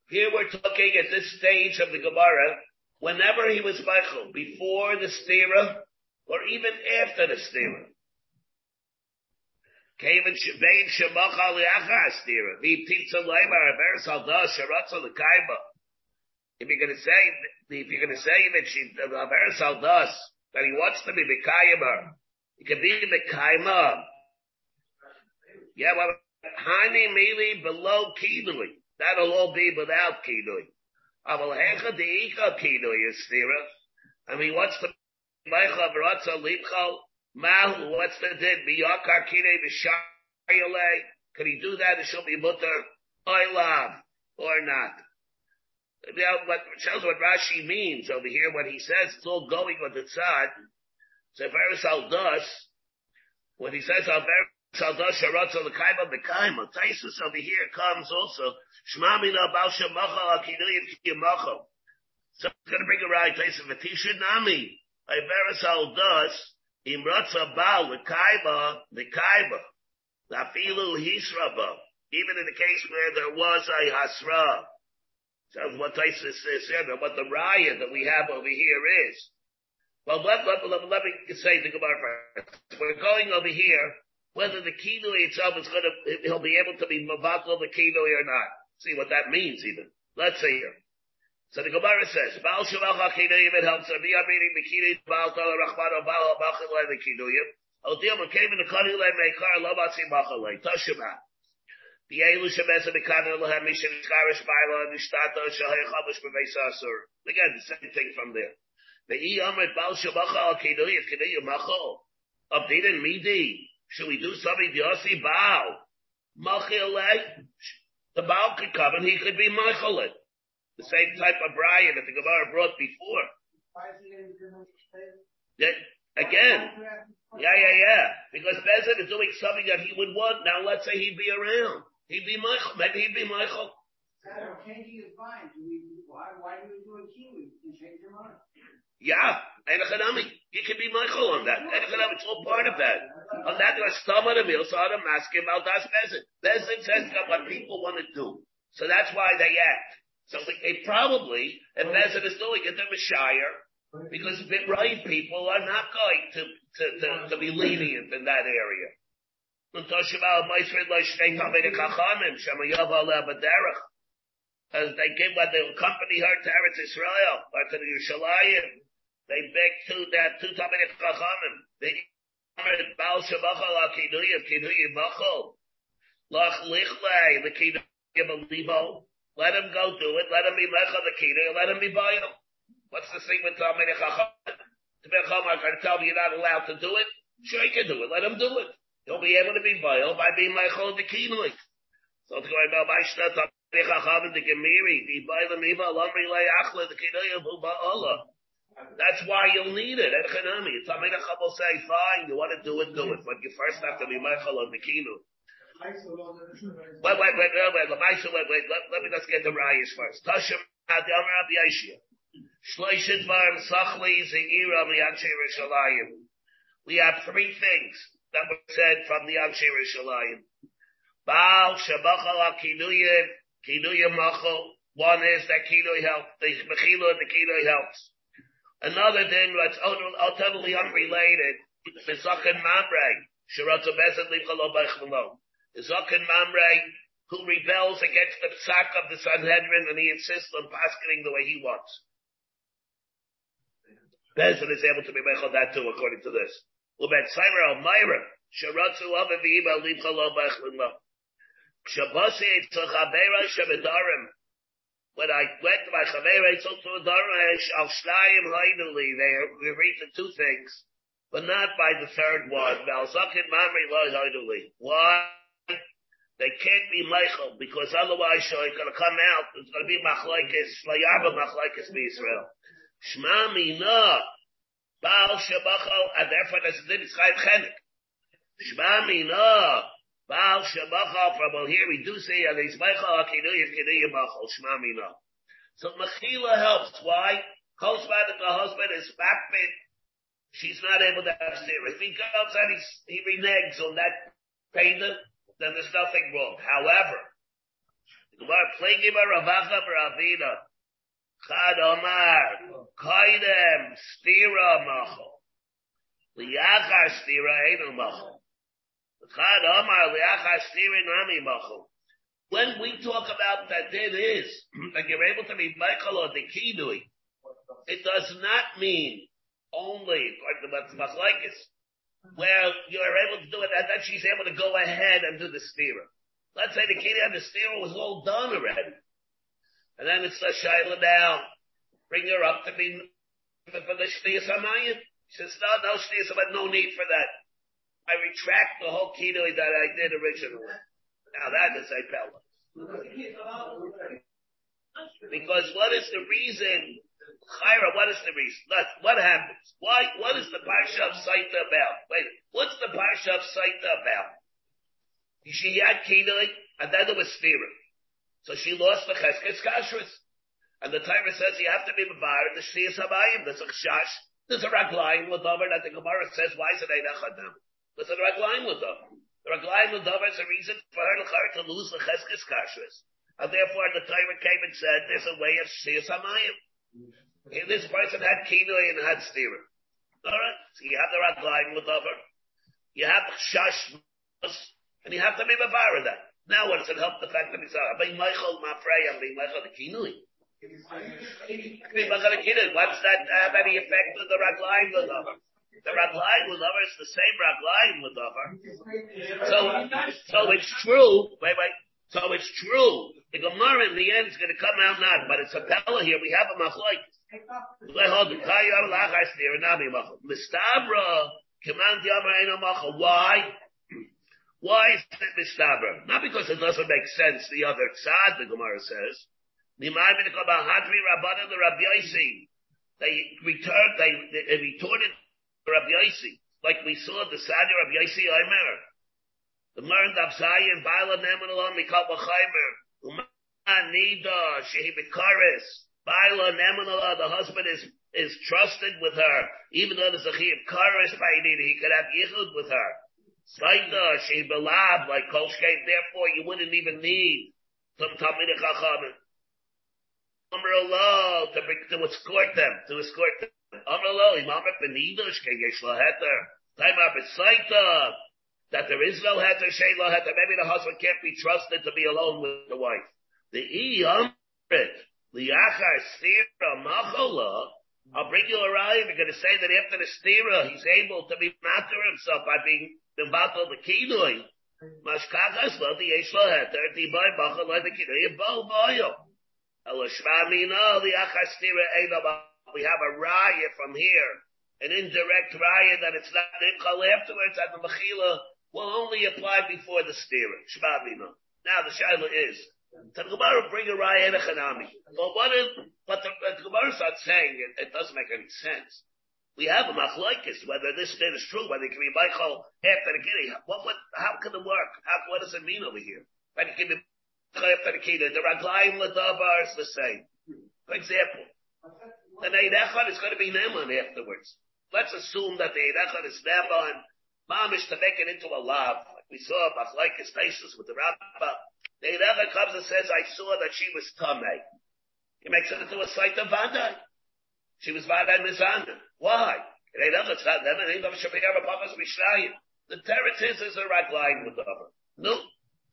Here we're talking at this stage of the Gemara, whenever he was Michael, before the stira, or even after the stira. Came in Shebein Shemachal Liachar stira. Vi pizza leimar averis alda sharatza lekaiba. If you're to say, if you're to say that she, averis aldas, that he wants to be Mekayimah, he can be Mekayimah. Yeah, well, Hani Mili below Kinui. That'll all be without Kinui. I mean, what's the Meicha Baratza Lipchal, Mahu, what's the din? Miyakar Kine B'Shayale. Could he do that? It shall be mutter, Oilav, or not. Now, what shows what Rashi means over here when he says it's all going with the tzad. So Verisal does, when he says Verisal Taisus over here comes also, Shmamina bal shemachal akiduyim kiyamachal. So it's going to bring a right, Taisus v'tisha nami. Iberisal does, imratza bal l'kaima, l'kaima, lafilu hisraba, even in the case where there was a hasra. That's what Taisus said, and what the raya that we have over here is. Well, let, let, let, let me say the Gemara first. We're going over here, whether the kinui itself is going to, he'll be able to be mavakel the kinui or not. See what that means even. Let's see here. So the Gemara says, Baal Shavach HaKinuyim, it helps reading the Kinuyim, Baal Tala Rachman, Baal Bachilai, the Kinuyim. Otil Mekem, the Kanilai, Meikar, Lomatzi Machalai, Tashima. The Elu Shemesa Mekan, Elohem, Mishin, Karish, Baila, Nishtato, Shahai, Chabash, Bevesa, Asur. Again, the same thing from there. The E Amrit, Baal Shavach HaKinuyim, Kinuyim, Machal. Updated Midi. Should we do something, Yossi Baal? Machilai? The Baal could come and he could be Machalai. The same type of Brian that the Gemara brought before. That, again, yeah, yeah, yeah. Because Bezin is doing something that he would want. Now let's say he'd be around. He'd be Michael. Maybe he'd be Michael. Changing his mind. Why, why do we do a kiwi? You change your mind. Yeah, Enochanami. You can be Michael on that. Enochanami, it's all part of that. On that, there's some of the meals, so I'm asking about Das Bezin. Bezin says what people want to do. So that's why they act. So they probably, if Bezin is doing it, they're Messiah, because right people are not going to, to, to, to be lenient in that area. As they give what they accompany her to Eretz Israel, or to the Yerushalayim, they beg to that two Talmidei Chachamim. They Baal Shabachal Akiduyim, Kiduyim Bachal, Lach Lichlei, the Kiduyim Libo. Let him go do it. Let him be Lecha the Kiduyim. Let him be Bayim. What's the thing with Talmidei Chachamim? To be Chacham, I tell me you're not allowed to do it. Sure, you can do it. Let him do it. He'll be able to be Bayim by being Lecha the Kiduyim. So it's going about Shtat Talmidei Chachamim the Gemiri, the Bayim Iva, Lamri Lei Achla the Kiduyim Hu Ba'Allah. That's why you'll need it. Echanami. It's Amina will say, fine, you want to do it, do it. But you first have to be Michael on the Kinu. Wait, wait, wait, wait, wait, wait, wait, wait, let, let me just get the Rayas first. Tashim Adam Rabbi Yeshia. Shloishet Var Sachli Zeira Miyanshe Rishalayim. We have three things that were said from the Anshe Rishalayim. Baal Shabachal HaKinuyim, Kinuyim Machal. One is that Kinui helps, the Mechila and the Kinui helps. Another din that's totally unrelated, Zakan Mamre, Shirata Bezet Limchalo Bechmalo. Zakan Mamre, who rebels against the psak of the Sanhedrin and he insists on paskening the way he wants. Bezet is able to be mechal that too, according to this. Ubet Saira Myra, Sharatzu Avaviba Limchalo Bechmalo. Shabasi Tzochabera Shabedarim, when I went to my chaver, I told to a Darash al Shnayim Hainuli. They agreed to two things, but not by the third one. Balzakin Mamri Lo Hainuli. Why? They can't be Michael because otherwise it's going to come out. It's going to be Machlaikis, Layaba Machlaikis be Israel. Shma Mina, Baal Shabachal, and therefore there's a din Chaim Chenik. Shma Mina, Baal from here we do say. So Mechila helps. Why? That the husband is backbit. She's not able to have steer. If he comes and he, he reneges on that payment, then there's nothing wrong. However, the Gemara Plagim Ravacha Ravina. Chad Omar. Kaidem Stira Machal. Liyachar Stira Eino Machal. When we talk about that it is, that you're able to be Michael or the Kidui, it does not mean only, where you're able to do it, and that she's able to go ahead and do the stira. Let's say the Kidui and the stira was all done already. And then it's the Shaila down. Bring her up to be for the Shtiyah Samayim. She says, no, no Shtiyah Samayim, no need for that. I retract the whole keto that I did originally. Now that is a pella. Because what is the reason? Chaira, what is the reason? what happens? Why, what is the Parsha of Saita about? Wait, what's the Parsha of Saita about? She had Kedoi, and then there was Stira. So she lost the Cheskes Kashrus. And the timer says you have to be Bavar, the Shiyas Habayim, there's a Chash, there's a Raglayim, whatever that the Gemara says, why is it Ein with the Raglaim Ladavar. The Raglaim Ladavar is a reason for her to lose the Cheskes Kashrus. And therefore the Torah came and said there's a way of Shiyas Hamayim. This person had Kinoi and had Stira. Alright? So you have the Raglaim Ladavar. You have Shash and you have to be Mavar that. Now what does it help the fact that he's uh, being Michael Mafrey and being Michael the Kinui? What's that have any effect on the Raglaim Ladavar? The Raglayim Ludavar is the same Raglayim Ludavar. So, so it's true, wait, wait, so it's true. The Gemara in the end is going to come out not, but it's a Pella here. We have a Machloik. Mistabra, command Why? Why is it Mistabra? Not because it doesn't make sense, the other side, the Gemara says. They returned, they, they retorted Rabbi Yossi, like we saw the Sadi Rabbi Yossi Omer. The of Zayin, Baila Nemanalon, Mikal Bachaimer, Umanida, Shehi Bikaris, Baila Nemanalon, the husband is, is trusted with her, even though there's a Chiyab Karis by he could have Yichud with her. Saida, Shehi Belab, like Kolshkeit, therefore you wouldn't even need some Talmud Chachamim. Amr Allah, to to escort them, to escort them. That there is no heter, Shay Laheter, maybe the husband can't be trusted to be alone with the wife. The E Amrit, Liachar Stira Machala, I'll bring you a ride. You're going to say that after the stira, he's able to be matter himself by being the battle the kinoi. Mashkagas lo the yesh lo heter, the boy lo the kinoi, bo boyo. Elo shvamina, the achar stira eino We have a raya from here, an indirect raya that it's not nichal afterwards, and the mechila will only apply before the. Shvamina. Now the shaila is, the Gemara bring a raya a chanami. But what but the, the Gemara starts saying it, it doesn't make any sense. We have a machlokes whether this thing is true, whether it can be Michael after the kidney. What, what, how can it work? How, what does it mean over here? When it can be after the kidney, the raglayim ladavar is the same. For example, the Eid is going to be Neman afterwards. Let's assume that the Eid is Neman, mamish to make it into a lav, like we saw machlokes basis with the Rabbah. The Erecha comes and says, I saw that she was Tameh. He makes it into a site of Vadai. She was Vadai Mizana. Why? The teretz is, is a ragline with over. No.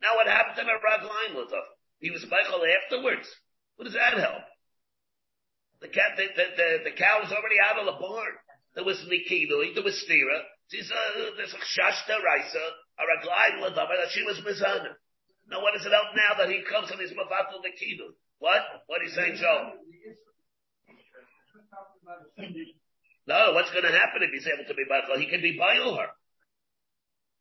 Now what happened to the ragline with over? He was Michael afterwards. What does that help? The cat, the, the, the, cow was already out of the barn. There was Nikidui, there was Stira. There's a, there's a Shashta Raisa, a with over that she was Mizana. Now what does it help now that he comes and he's Mavatul the Kiddush? What? What are you saying, Joe? No, what's going to happen if he's able to be Batal? He can be Baal her.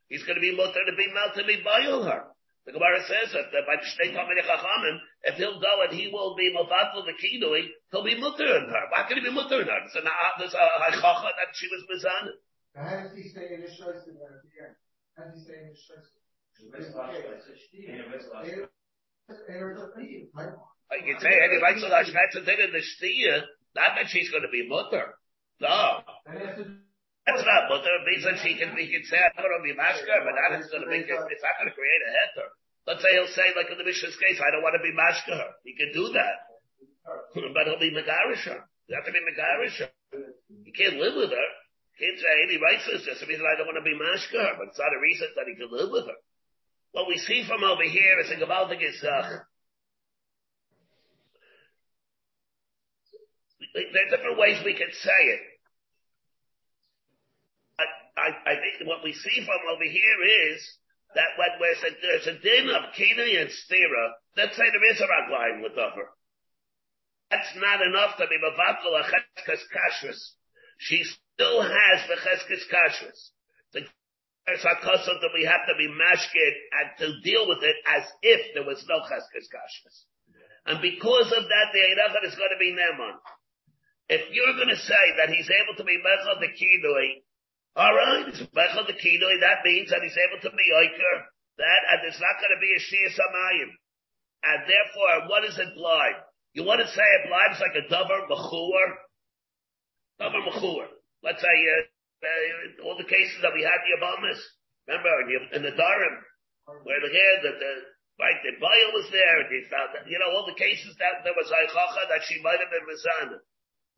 He's going to be Mutter to be Mal to be Baal her. The Gemara says that by the Shtei Tamid Chachamim, if he'll go and he will be Mavatul the Kidui, he'll be Mutter in her. Why can he be Mutter in her? There's a, there's a Hachacha that she was Mizan. How does he say in his choice in there? How does he stay in his choice? I can say any right to the Shmetz thing in the steer, not that she's going to be mother. No. That's not mother. It means that she can, he can say, I'm to be masker, but that is going to make it, it's not going to create a heter. Let's say he'll say, like in the Mishnah's case, I don't want to be masker. He can do that. but he'll be Megarisha. You have to be Megarisha. He can't live with her. He can't say any rights is just a reason I don't want to be masker, but it's not a reason that he can live with her. What we see from over here is a Gavaldik Isach. There are different ways we can say it. I, I, think what we see from over here is that when there's a, there's a din of Kina and Stira, let's say there is a ragline with over. That's not enough to be Mavatul a Cheskes Kashrus. She still has the Cheskes Kashrus. The Sakasa that we have to be mashkid and to deal with it as if there was no cheskes kashkas. And because of that, the Eirachat is going to be Neman. If you're going to say that he's able to be Mechad the Kidoi, alright, Mechad the Kidoi, that means that he's able to be Iker, that, and there's not going to be a Shia Samayim. And therefore, what is it blind? You want to say it is like a Dover Mechur? Dover Mechur. Let's say, uh, uh, all the cases that we had the Obamas. Remember in the Durham, where the that the right the bio was there, and they found that you know all the cases that there was Aichacha that she might have been Mizana.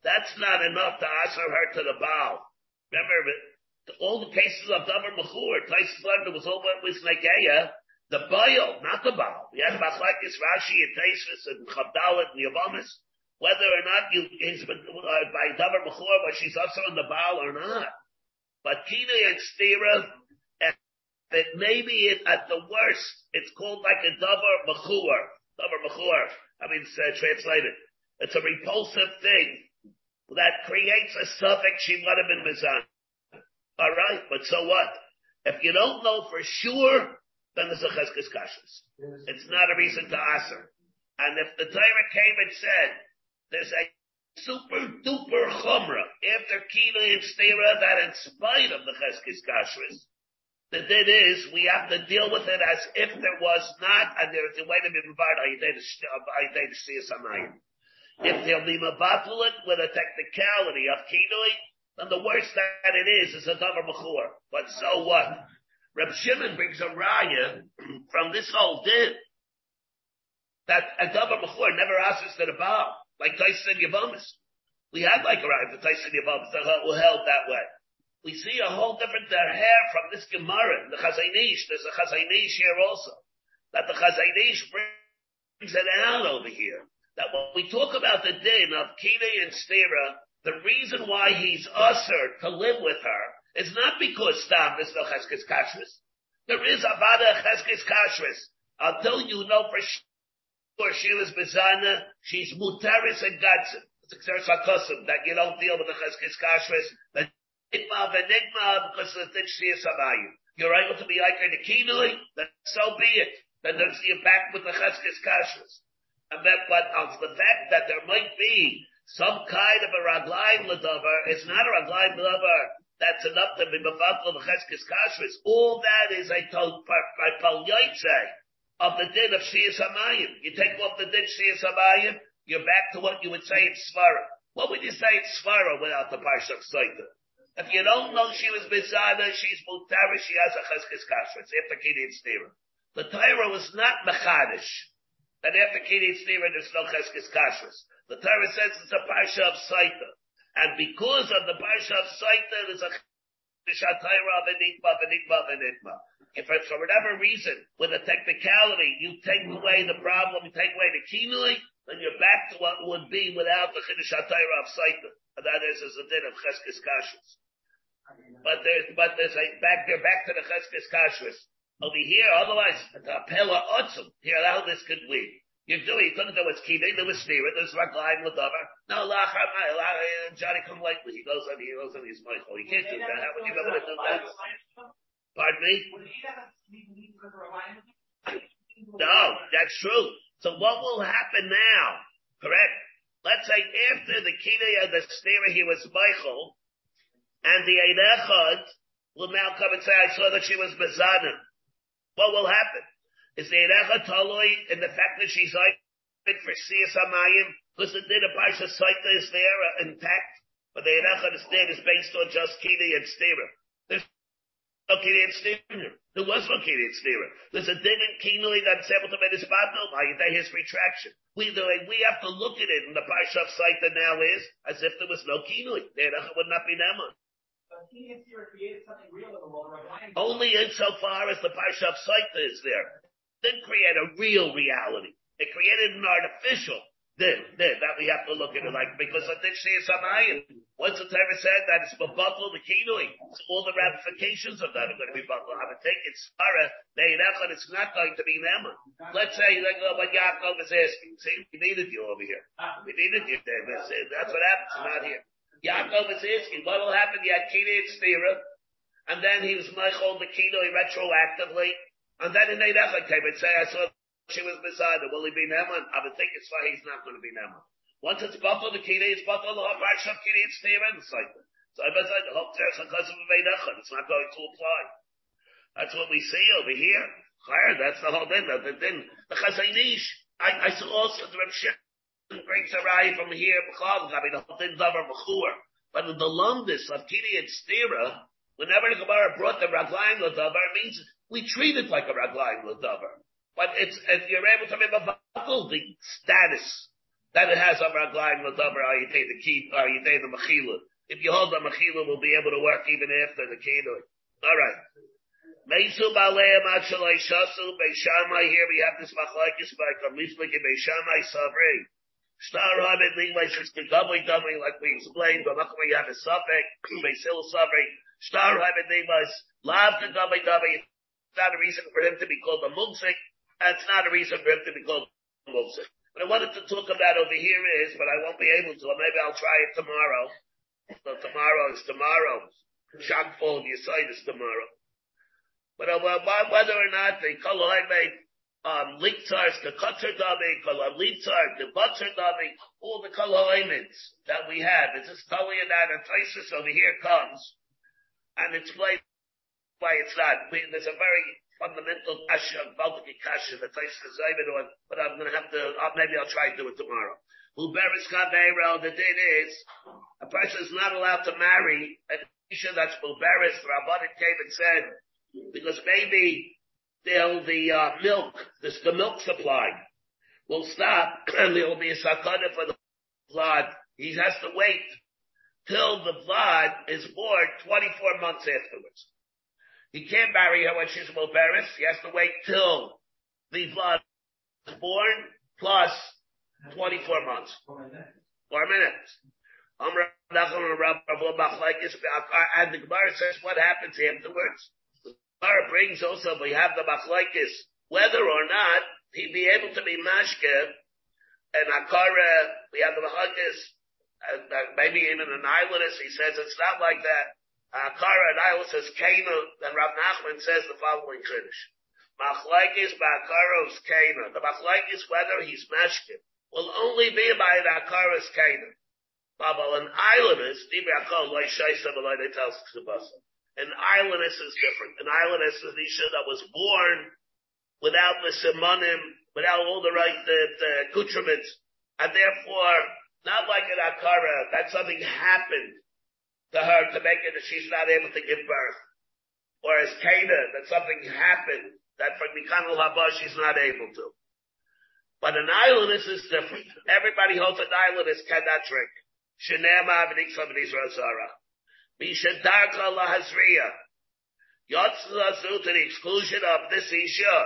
That's not enough to answer her to the bow. Remember all the cases of Davar Mechur, like there was all with Negeya, the bio, not the bow. We had Machlekes, Rashi, and Taisus, and Chabdalit, and Obamas whether or not you is uh, by davar b'chor, but she's also in the baal or not. But Kina and Stira, that maybe it, at the worst, it's called like a Davar Mechur. Davar Mechur. I mean, it's uh, translated. It's a repulsive thing that creates a suffix she might have been mizan. Alright, but so what? If you don't know for sure, then there's a cheskes kashas. It's not a reason to answer. And if the Torah came and said, there's a super duper chumra after kina and stira that in spite of the cheskis kashrus, the din is we have to deal with it as if there was not, and there's a way to be mavad If they'll be mavatul with a technicality of kinoi, then the worst that it is is a davar mechur. But so what? Reb Shimon brings a raya from this whole din that a davar mechur never asks to the Baal, like Tyson Yavamas. We had like a right for Tyson Yavamas that held that way. We see a whole different uh, hair from this Gemara, the Chazon Ish. There's a Chazon here also. That the Chazon brings it out over here. That when we talk about the din of Kine and Stira, the reason why he's usher to live with her is not because Stam is no Cheskes Kashrus. There is a Vada Cheskes Kashrus. Until you know for sure she was bezana, she's mutaris and gadsim. It's a that you don't deal with the cheskes kashrus, but nigma v'nigma because of the thing she is You're able to be like the kinui, then so be it. Then there's you're back with the cheskes kashrus. And that, but of the fact that there might be some kind of a raglayim ledover, it's not a raglayim ledover that's enough to be mevatel the cheskes kashrus. All that is I told by Paul of the din of Shiyas Hamayim. You take off the din Shiyas Hamayim, you're back to what you would say it's Svara. What would you say it's Svara without the Parsha Saita? If you don't know she was Bizana, she's Mutara, she has a Cheskes Kashrus, after Kidin Stira. The Torah was not Mechadish. That after Kidin Stira, there's no Cheskes Kashrus. The Torah says it's a Parsha of Saita. And because of the Parsha of Saita, there's a if for whatever reason, with a technicality, you take away the problem, you take away the kinui, then you're back to what would be without the Chiddush of Saita. And that is, is a din of Cheskes Kashrus. But there's, but there's a back, they're back to the Cheskes Kashrus. Over here, otherwise, the Apella Otzum, here, how this could lead. You're doing, you couldn't do what's keeping, there was spirit, there's Ragline with other. No, Johnny come lately, he goes on, he goes on his Michael. He can't do that. How would you to do that? Pardon me? No, that's true. So what will happen now? Correct? Let's say after the Kidei of the Stira, he was Michael, and the Einechad will now come and say, I saw that she was Bezana. What will happen? Is the Einechad Taloi in the fact that she's like for Siyas Hamayim, because the Din of Parsha Saita is there uh, intact, but the Einechad is is based on just Kidei and Stira. There's located in Stira. There was located in Stira. There's a din in that's able to make his battle by his retraction. We, the way we have to look at it in the Parsha of Saita now is as if there was no Kinui. There would not be Neman. Only insofar as the Parsha of Saita is there. Didn't create a real reality. It created an artificial there, there, that we have to look at it like, because I think she is Samayim. Once the Torah said that it's Babatul the Kinui, so all the ramifications of that are going to be Babatul. I would take it Spara, Neirechad, it's not going to be them. Let's say, like, uh, what Yaakov is asking, see, we needed you over here. We needed you there. That's what happens, not here. Yaakov is asking, what will happen? Kinui and Stira, and then he was Michael the Kinui retroactively, and then in Neirechad came and say, I saw she was beside her. Will he be Neman? I would think it's why he's not going to be Neman. Once it's Batal the Kiri, it's Batal the Parshat Kiri, it's Near and Saitan. So I bet the whole Teres HaKasim of Veidachon, it's not going to apply. That's what we see over here. That's the whole thing. The, the, the Chazon Ish, I, I saw also the Reb Shem brings a rai from here, I mean, the whole thing, Davar Mechur. But in the longest of Kiri and Stira, whenever the Gemara brought the Raglayim Ladavar, means we treat it like a Raglayim Ladavar. But it's, if you're able to a the status that it has on Raglayim Ladavar, are you take the keep, are you take the Mechila. If you hold the Mechila, will be able to work even after the Kinoi. Alright. Meisu Baleim Achalai Shasu, Beis Shammai, here we have this Machlaikis by Kamishlik, Beis Shammai Savri. Star Hamid Levi Shishkin Gummy Gummy, like we explained, but luckily you have a suffix, Beis Hillel Savri. Star Hamid Levi, Lav the Gummy Gummy. It's not a reason for him to be called a Munzik. That's not a reason for him to be called Moshe. What I wanted to talk about over here is, but I won't be able to, maybe I'll try it tomorrow. So tomorrow is tomorrow. Shakful Yisait is tomorrow. But uh, whether or not the Koloai made um, Liktzars, the Kutzer Dami, Kolom Liktzar, the Butzer Dami, all the Koloimins that we have. It's just you that a Taisus over here comes and explains why it's not. There's a very fundamental kasha, Baltic kasha, the Taisa Zayman on, but I'm going to have to, uh, maybe I'll try to do it tomorrow. Uberis Kabeiro, the date is, a person is not allowed to marry an Isha that's Uberis, Rabbanim came and said, because maybe they'll, the, uh, milk, this, the milk supply will stop and there will be a sakana for the blood. He has to wait till the blood is born 24 months afterwards. He can't marry her when she's a Beres. He has to wait till the blood is born plus 24 months. Four minutes. And the Gemara says what happens afterwards. The Gemara brings also, we have the machlaikis, whether or not he'd be able to be mashke, and Akara, we have the machlaikis, uh, maybe even an islandist, he says it's not like that. Akara and Island says Kana, and Rav Nachman says the following Kiddush. Machlaikis ba'akaros Kana. The machlaikis whether he's mashke will only be by the Akara's Kana. Babal, an islandist, an islandess is different. An islandess is the Isha that was born without the simonim, without all the right the, the accoutrements, and therefore, not like an akara, that something happened to her to make it that she's not able to give birth. Or as Kana, that something happened that for Mikanul Haba she's not able to. But an islandess is different. Everybody holds an islandess cannot drink. Shenema v'niksam v'nizra zara. Mishadarka lahazriya. Yotzazu to the exclusion of this Isha.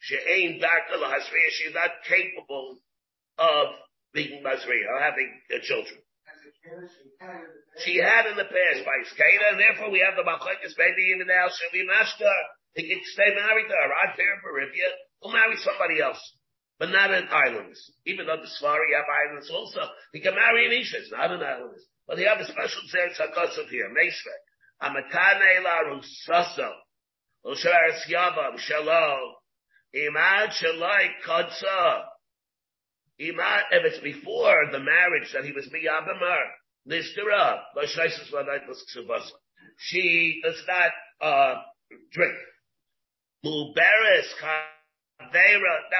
She ain't darka lahazriya. She's not capable of being mazriya, or having uh, children. She had in the past by Skada, and therefore we have the Machlekes now she'll be master. He can stay married to her. I'd in Baribia. He'll marry somebody else but not in islands. Even though the Svari have islands also, he can marry an Isha, not an island. But they have a special Zer Tzakosov here, Meishvek. Amatane la rusaso, Osharis yavam shalom, imad shalai imad, if it's before the marriage that he was v'adait l'sksubaso. She does not, uh, drink. Now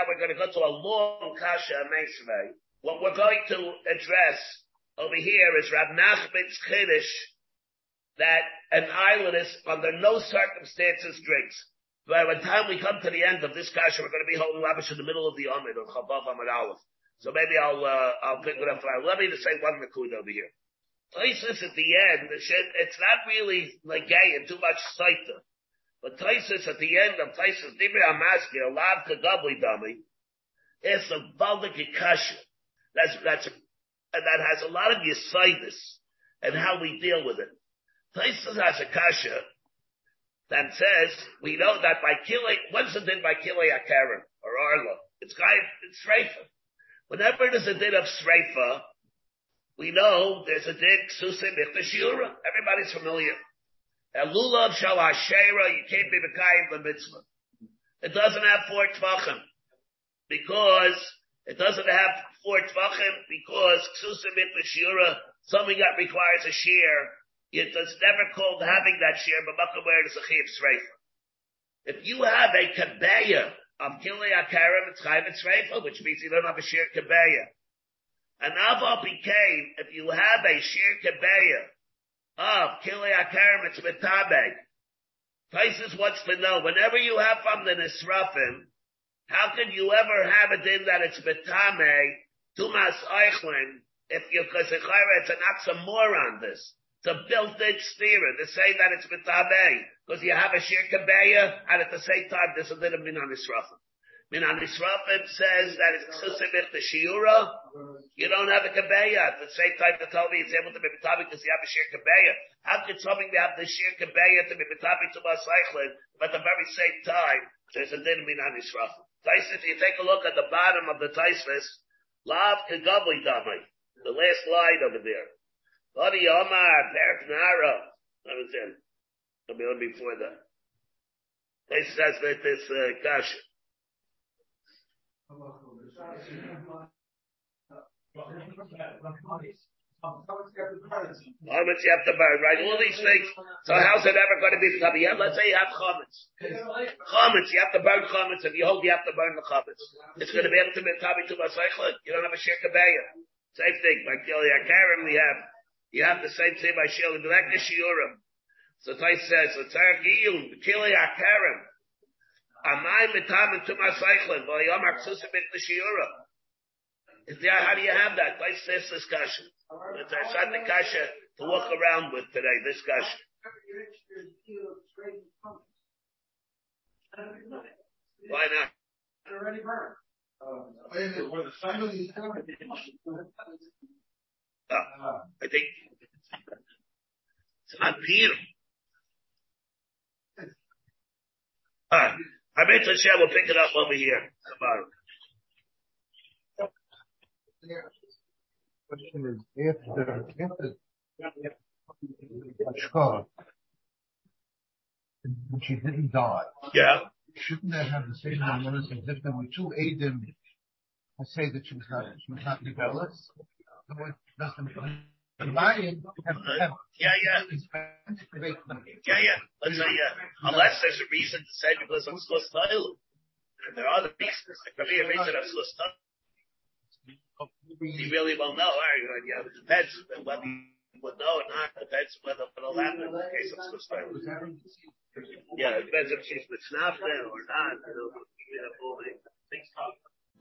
we're going to go to a long kasha Meisvei. What we're going to address over here is Rav Nachman's Kiddush that an islandist under no circumstances drinks. By the time we come to the end of this kasha, we're going to be holding Rabish in the middle of the Amid or Chabav Amid Aleph. So maybe I'll, uh, I'll pick it up. Let me just say one Nakud over here. Places at the end, it's not really like gay and too much saita. But Taisus at the end of Taisus Dibri Amaski, a lav kagabli dummy, is a baldik kasha. That's, that's, and that has a lot of yisaidis and how we deal with it. Taisus has a kasha that says, we know that by killing, what's it did by killing a Karen or Arla? It's guy, it's Sreifa. Whenever there's a din of Sreifa, we know there's a din Susim Ichtashura. Everybody's familiar. A lulav shal you can't be mekayim the mitzvah. It doesn't have four tvachim. Because, it doesn't have four tvachim, because ksusim it something that requires a shear, it's never called having that shear, but where it is a chiv sreifa. If you have a kabeya of kilei akarim, sreifa, which means you don't have a shear kabeya. And Ava became, if you have a sheer kabeya, of Kili Akarim, it's Metabeg. Taisus wants to know, whenever you have from the Nisrafim, how can you ever have it in that it's Metame, Tumas Eichlin, if you, cause it's an oxymoron on this. It's a built-in steerer to say that it's Metame, because you have a Shir Kabeya, and at the same time, there's a little bit on Nisrafim. Minan Israfim says that it's Chusavich the Shiura. You don't have a Kabeya. At the same time, the Talmud is able to be Betabi because you have a sheer Kabeya. How could something have the sheer Kabeya to be Betabi to Masaychlin, but at the very same time, there's a din Minan Israfim. Taisis, you take a look at the bottom of the Taisvis, Lav Kagabli Dami, the last line over there. Body Omar, Berik Nara. That was it. Let me before that. Taisis says that this, uh, Kasha. Much you have to burn, right? All these things. So how's it ever going to be become? Yeah, let's say you have chametz. Chametz, you have to burn chametz. If you hold, you have to burn the chametz. It's going to be able to be tabi to masaychlet. You don't have a shir kabeya. Same thing. By kili akarim, we have, you have the same thing by shir the shiurim. So Tais says, the tzarek iyum, kili akarim. Amai mitam to my cycling, v'ayom aksusim bit l'shiura. Is there, how do you have that? Let's this discussion. It's our Sunday kasha to walk around with today, discussion. Why not? Already burned. Uh, I think it's not Peter. Alright. I bet Hashem will pick it up over here tomorrow. Question is, if the, if the, when she didn't die. Yeah. Shouldn't that have the same number as if there were two eidim I say that she was not, she was not developed? Does the lion have, have yeah, yeah. Yeah, yeah. Let's say, yeah. Unless there's a reason to say because I'm supposed to There are other reasons. There could be a reason I'm supposed to You really won't know, you? Yeah, it depends whether you would know or not. It depends whether it'll happen in the case of supposed Yeah, it depends if she's with snafta or not. You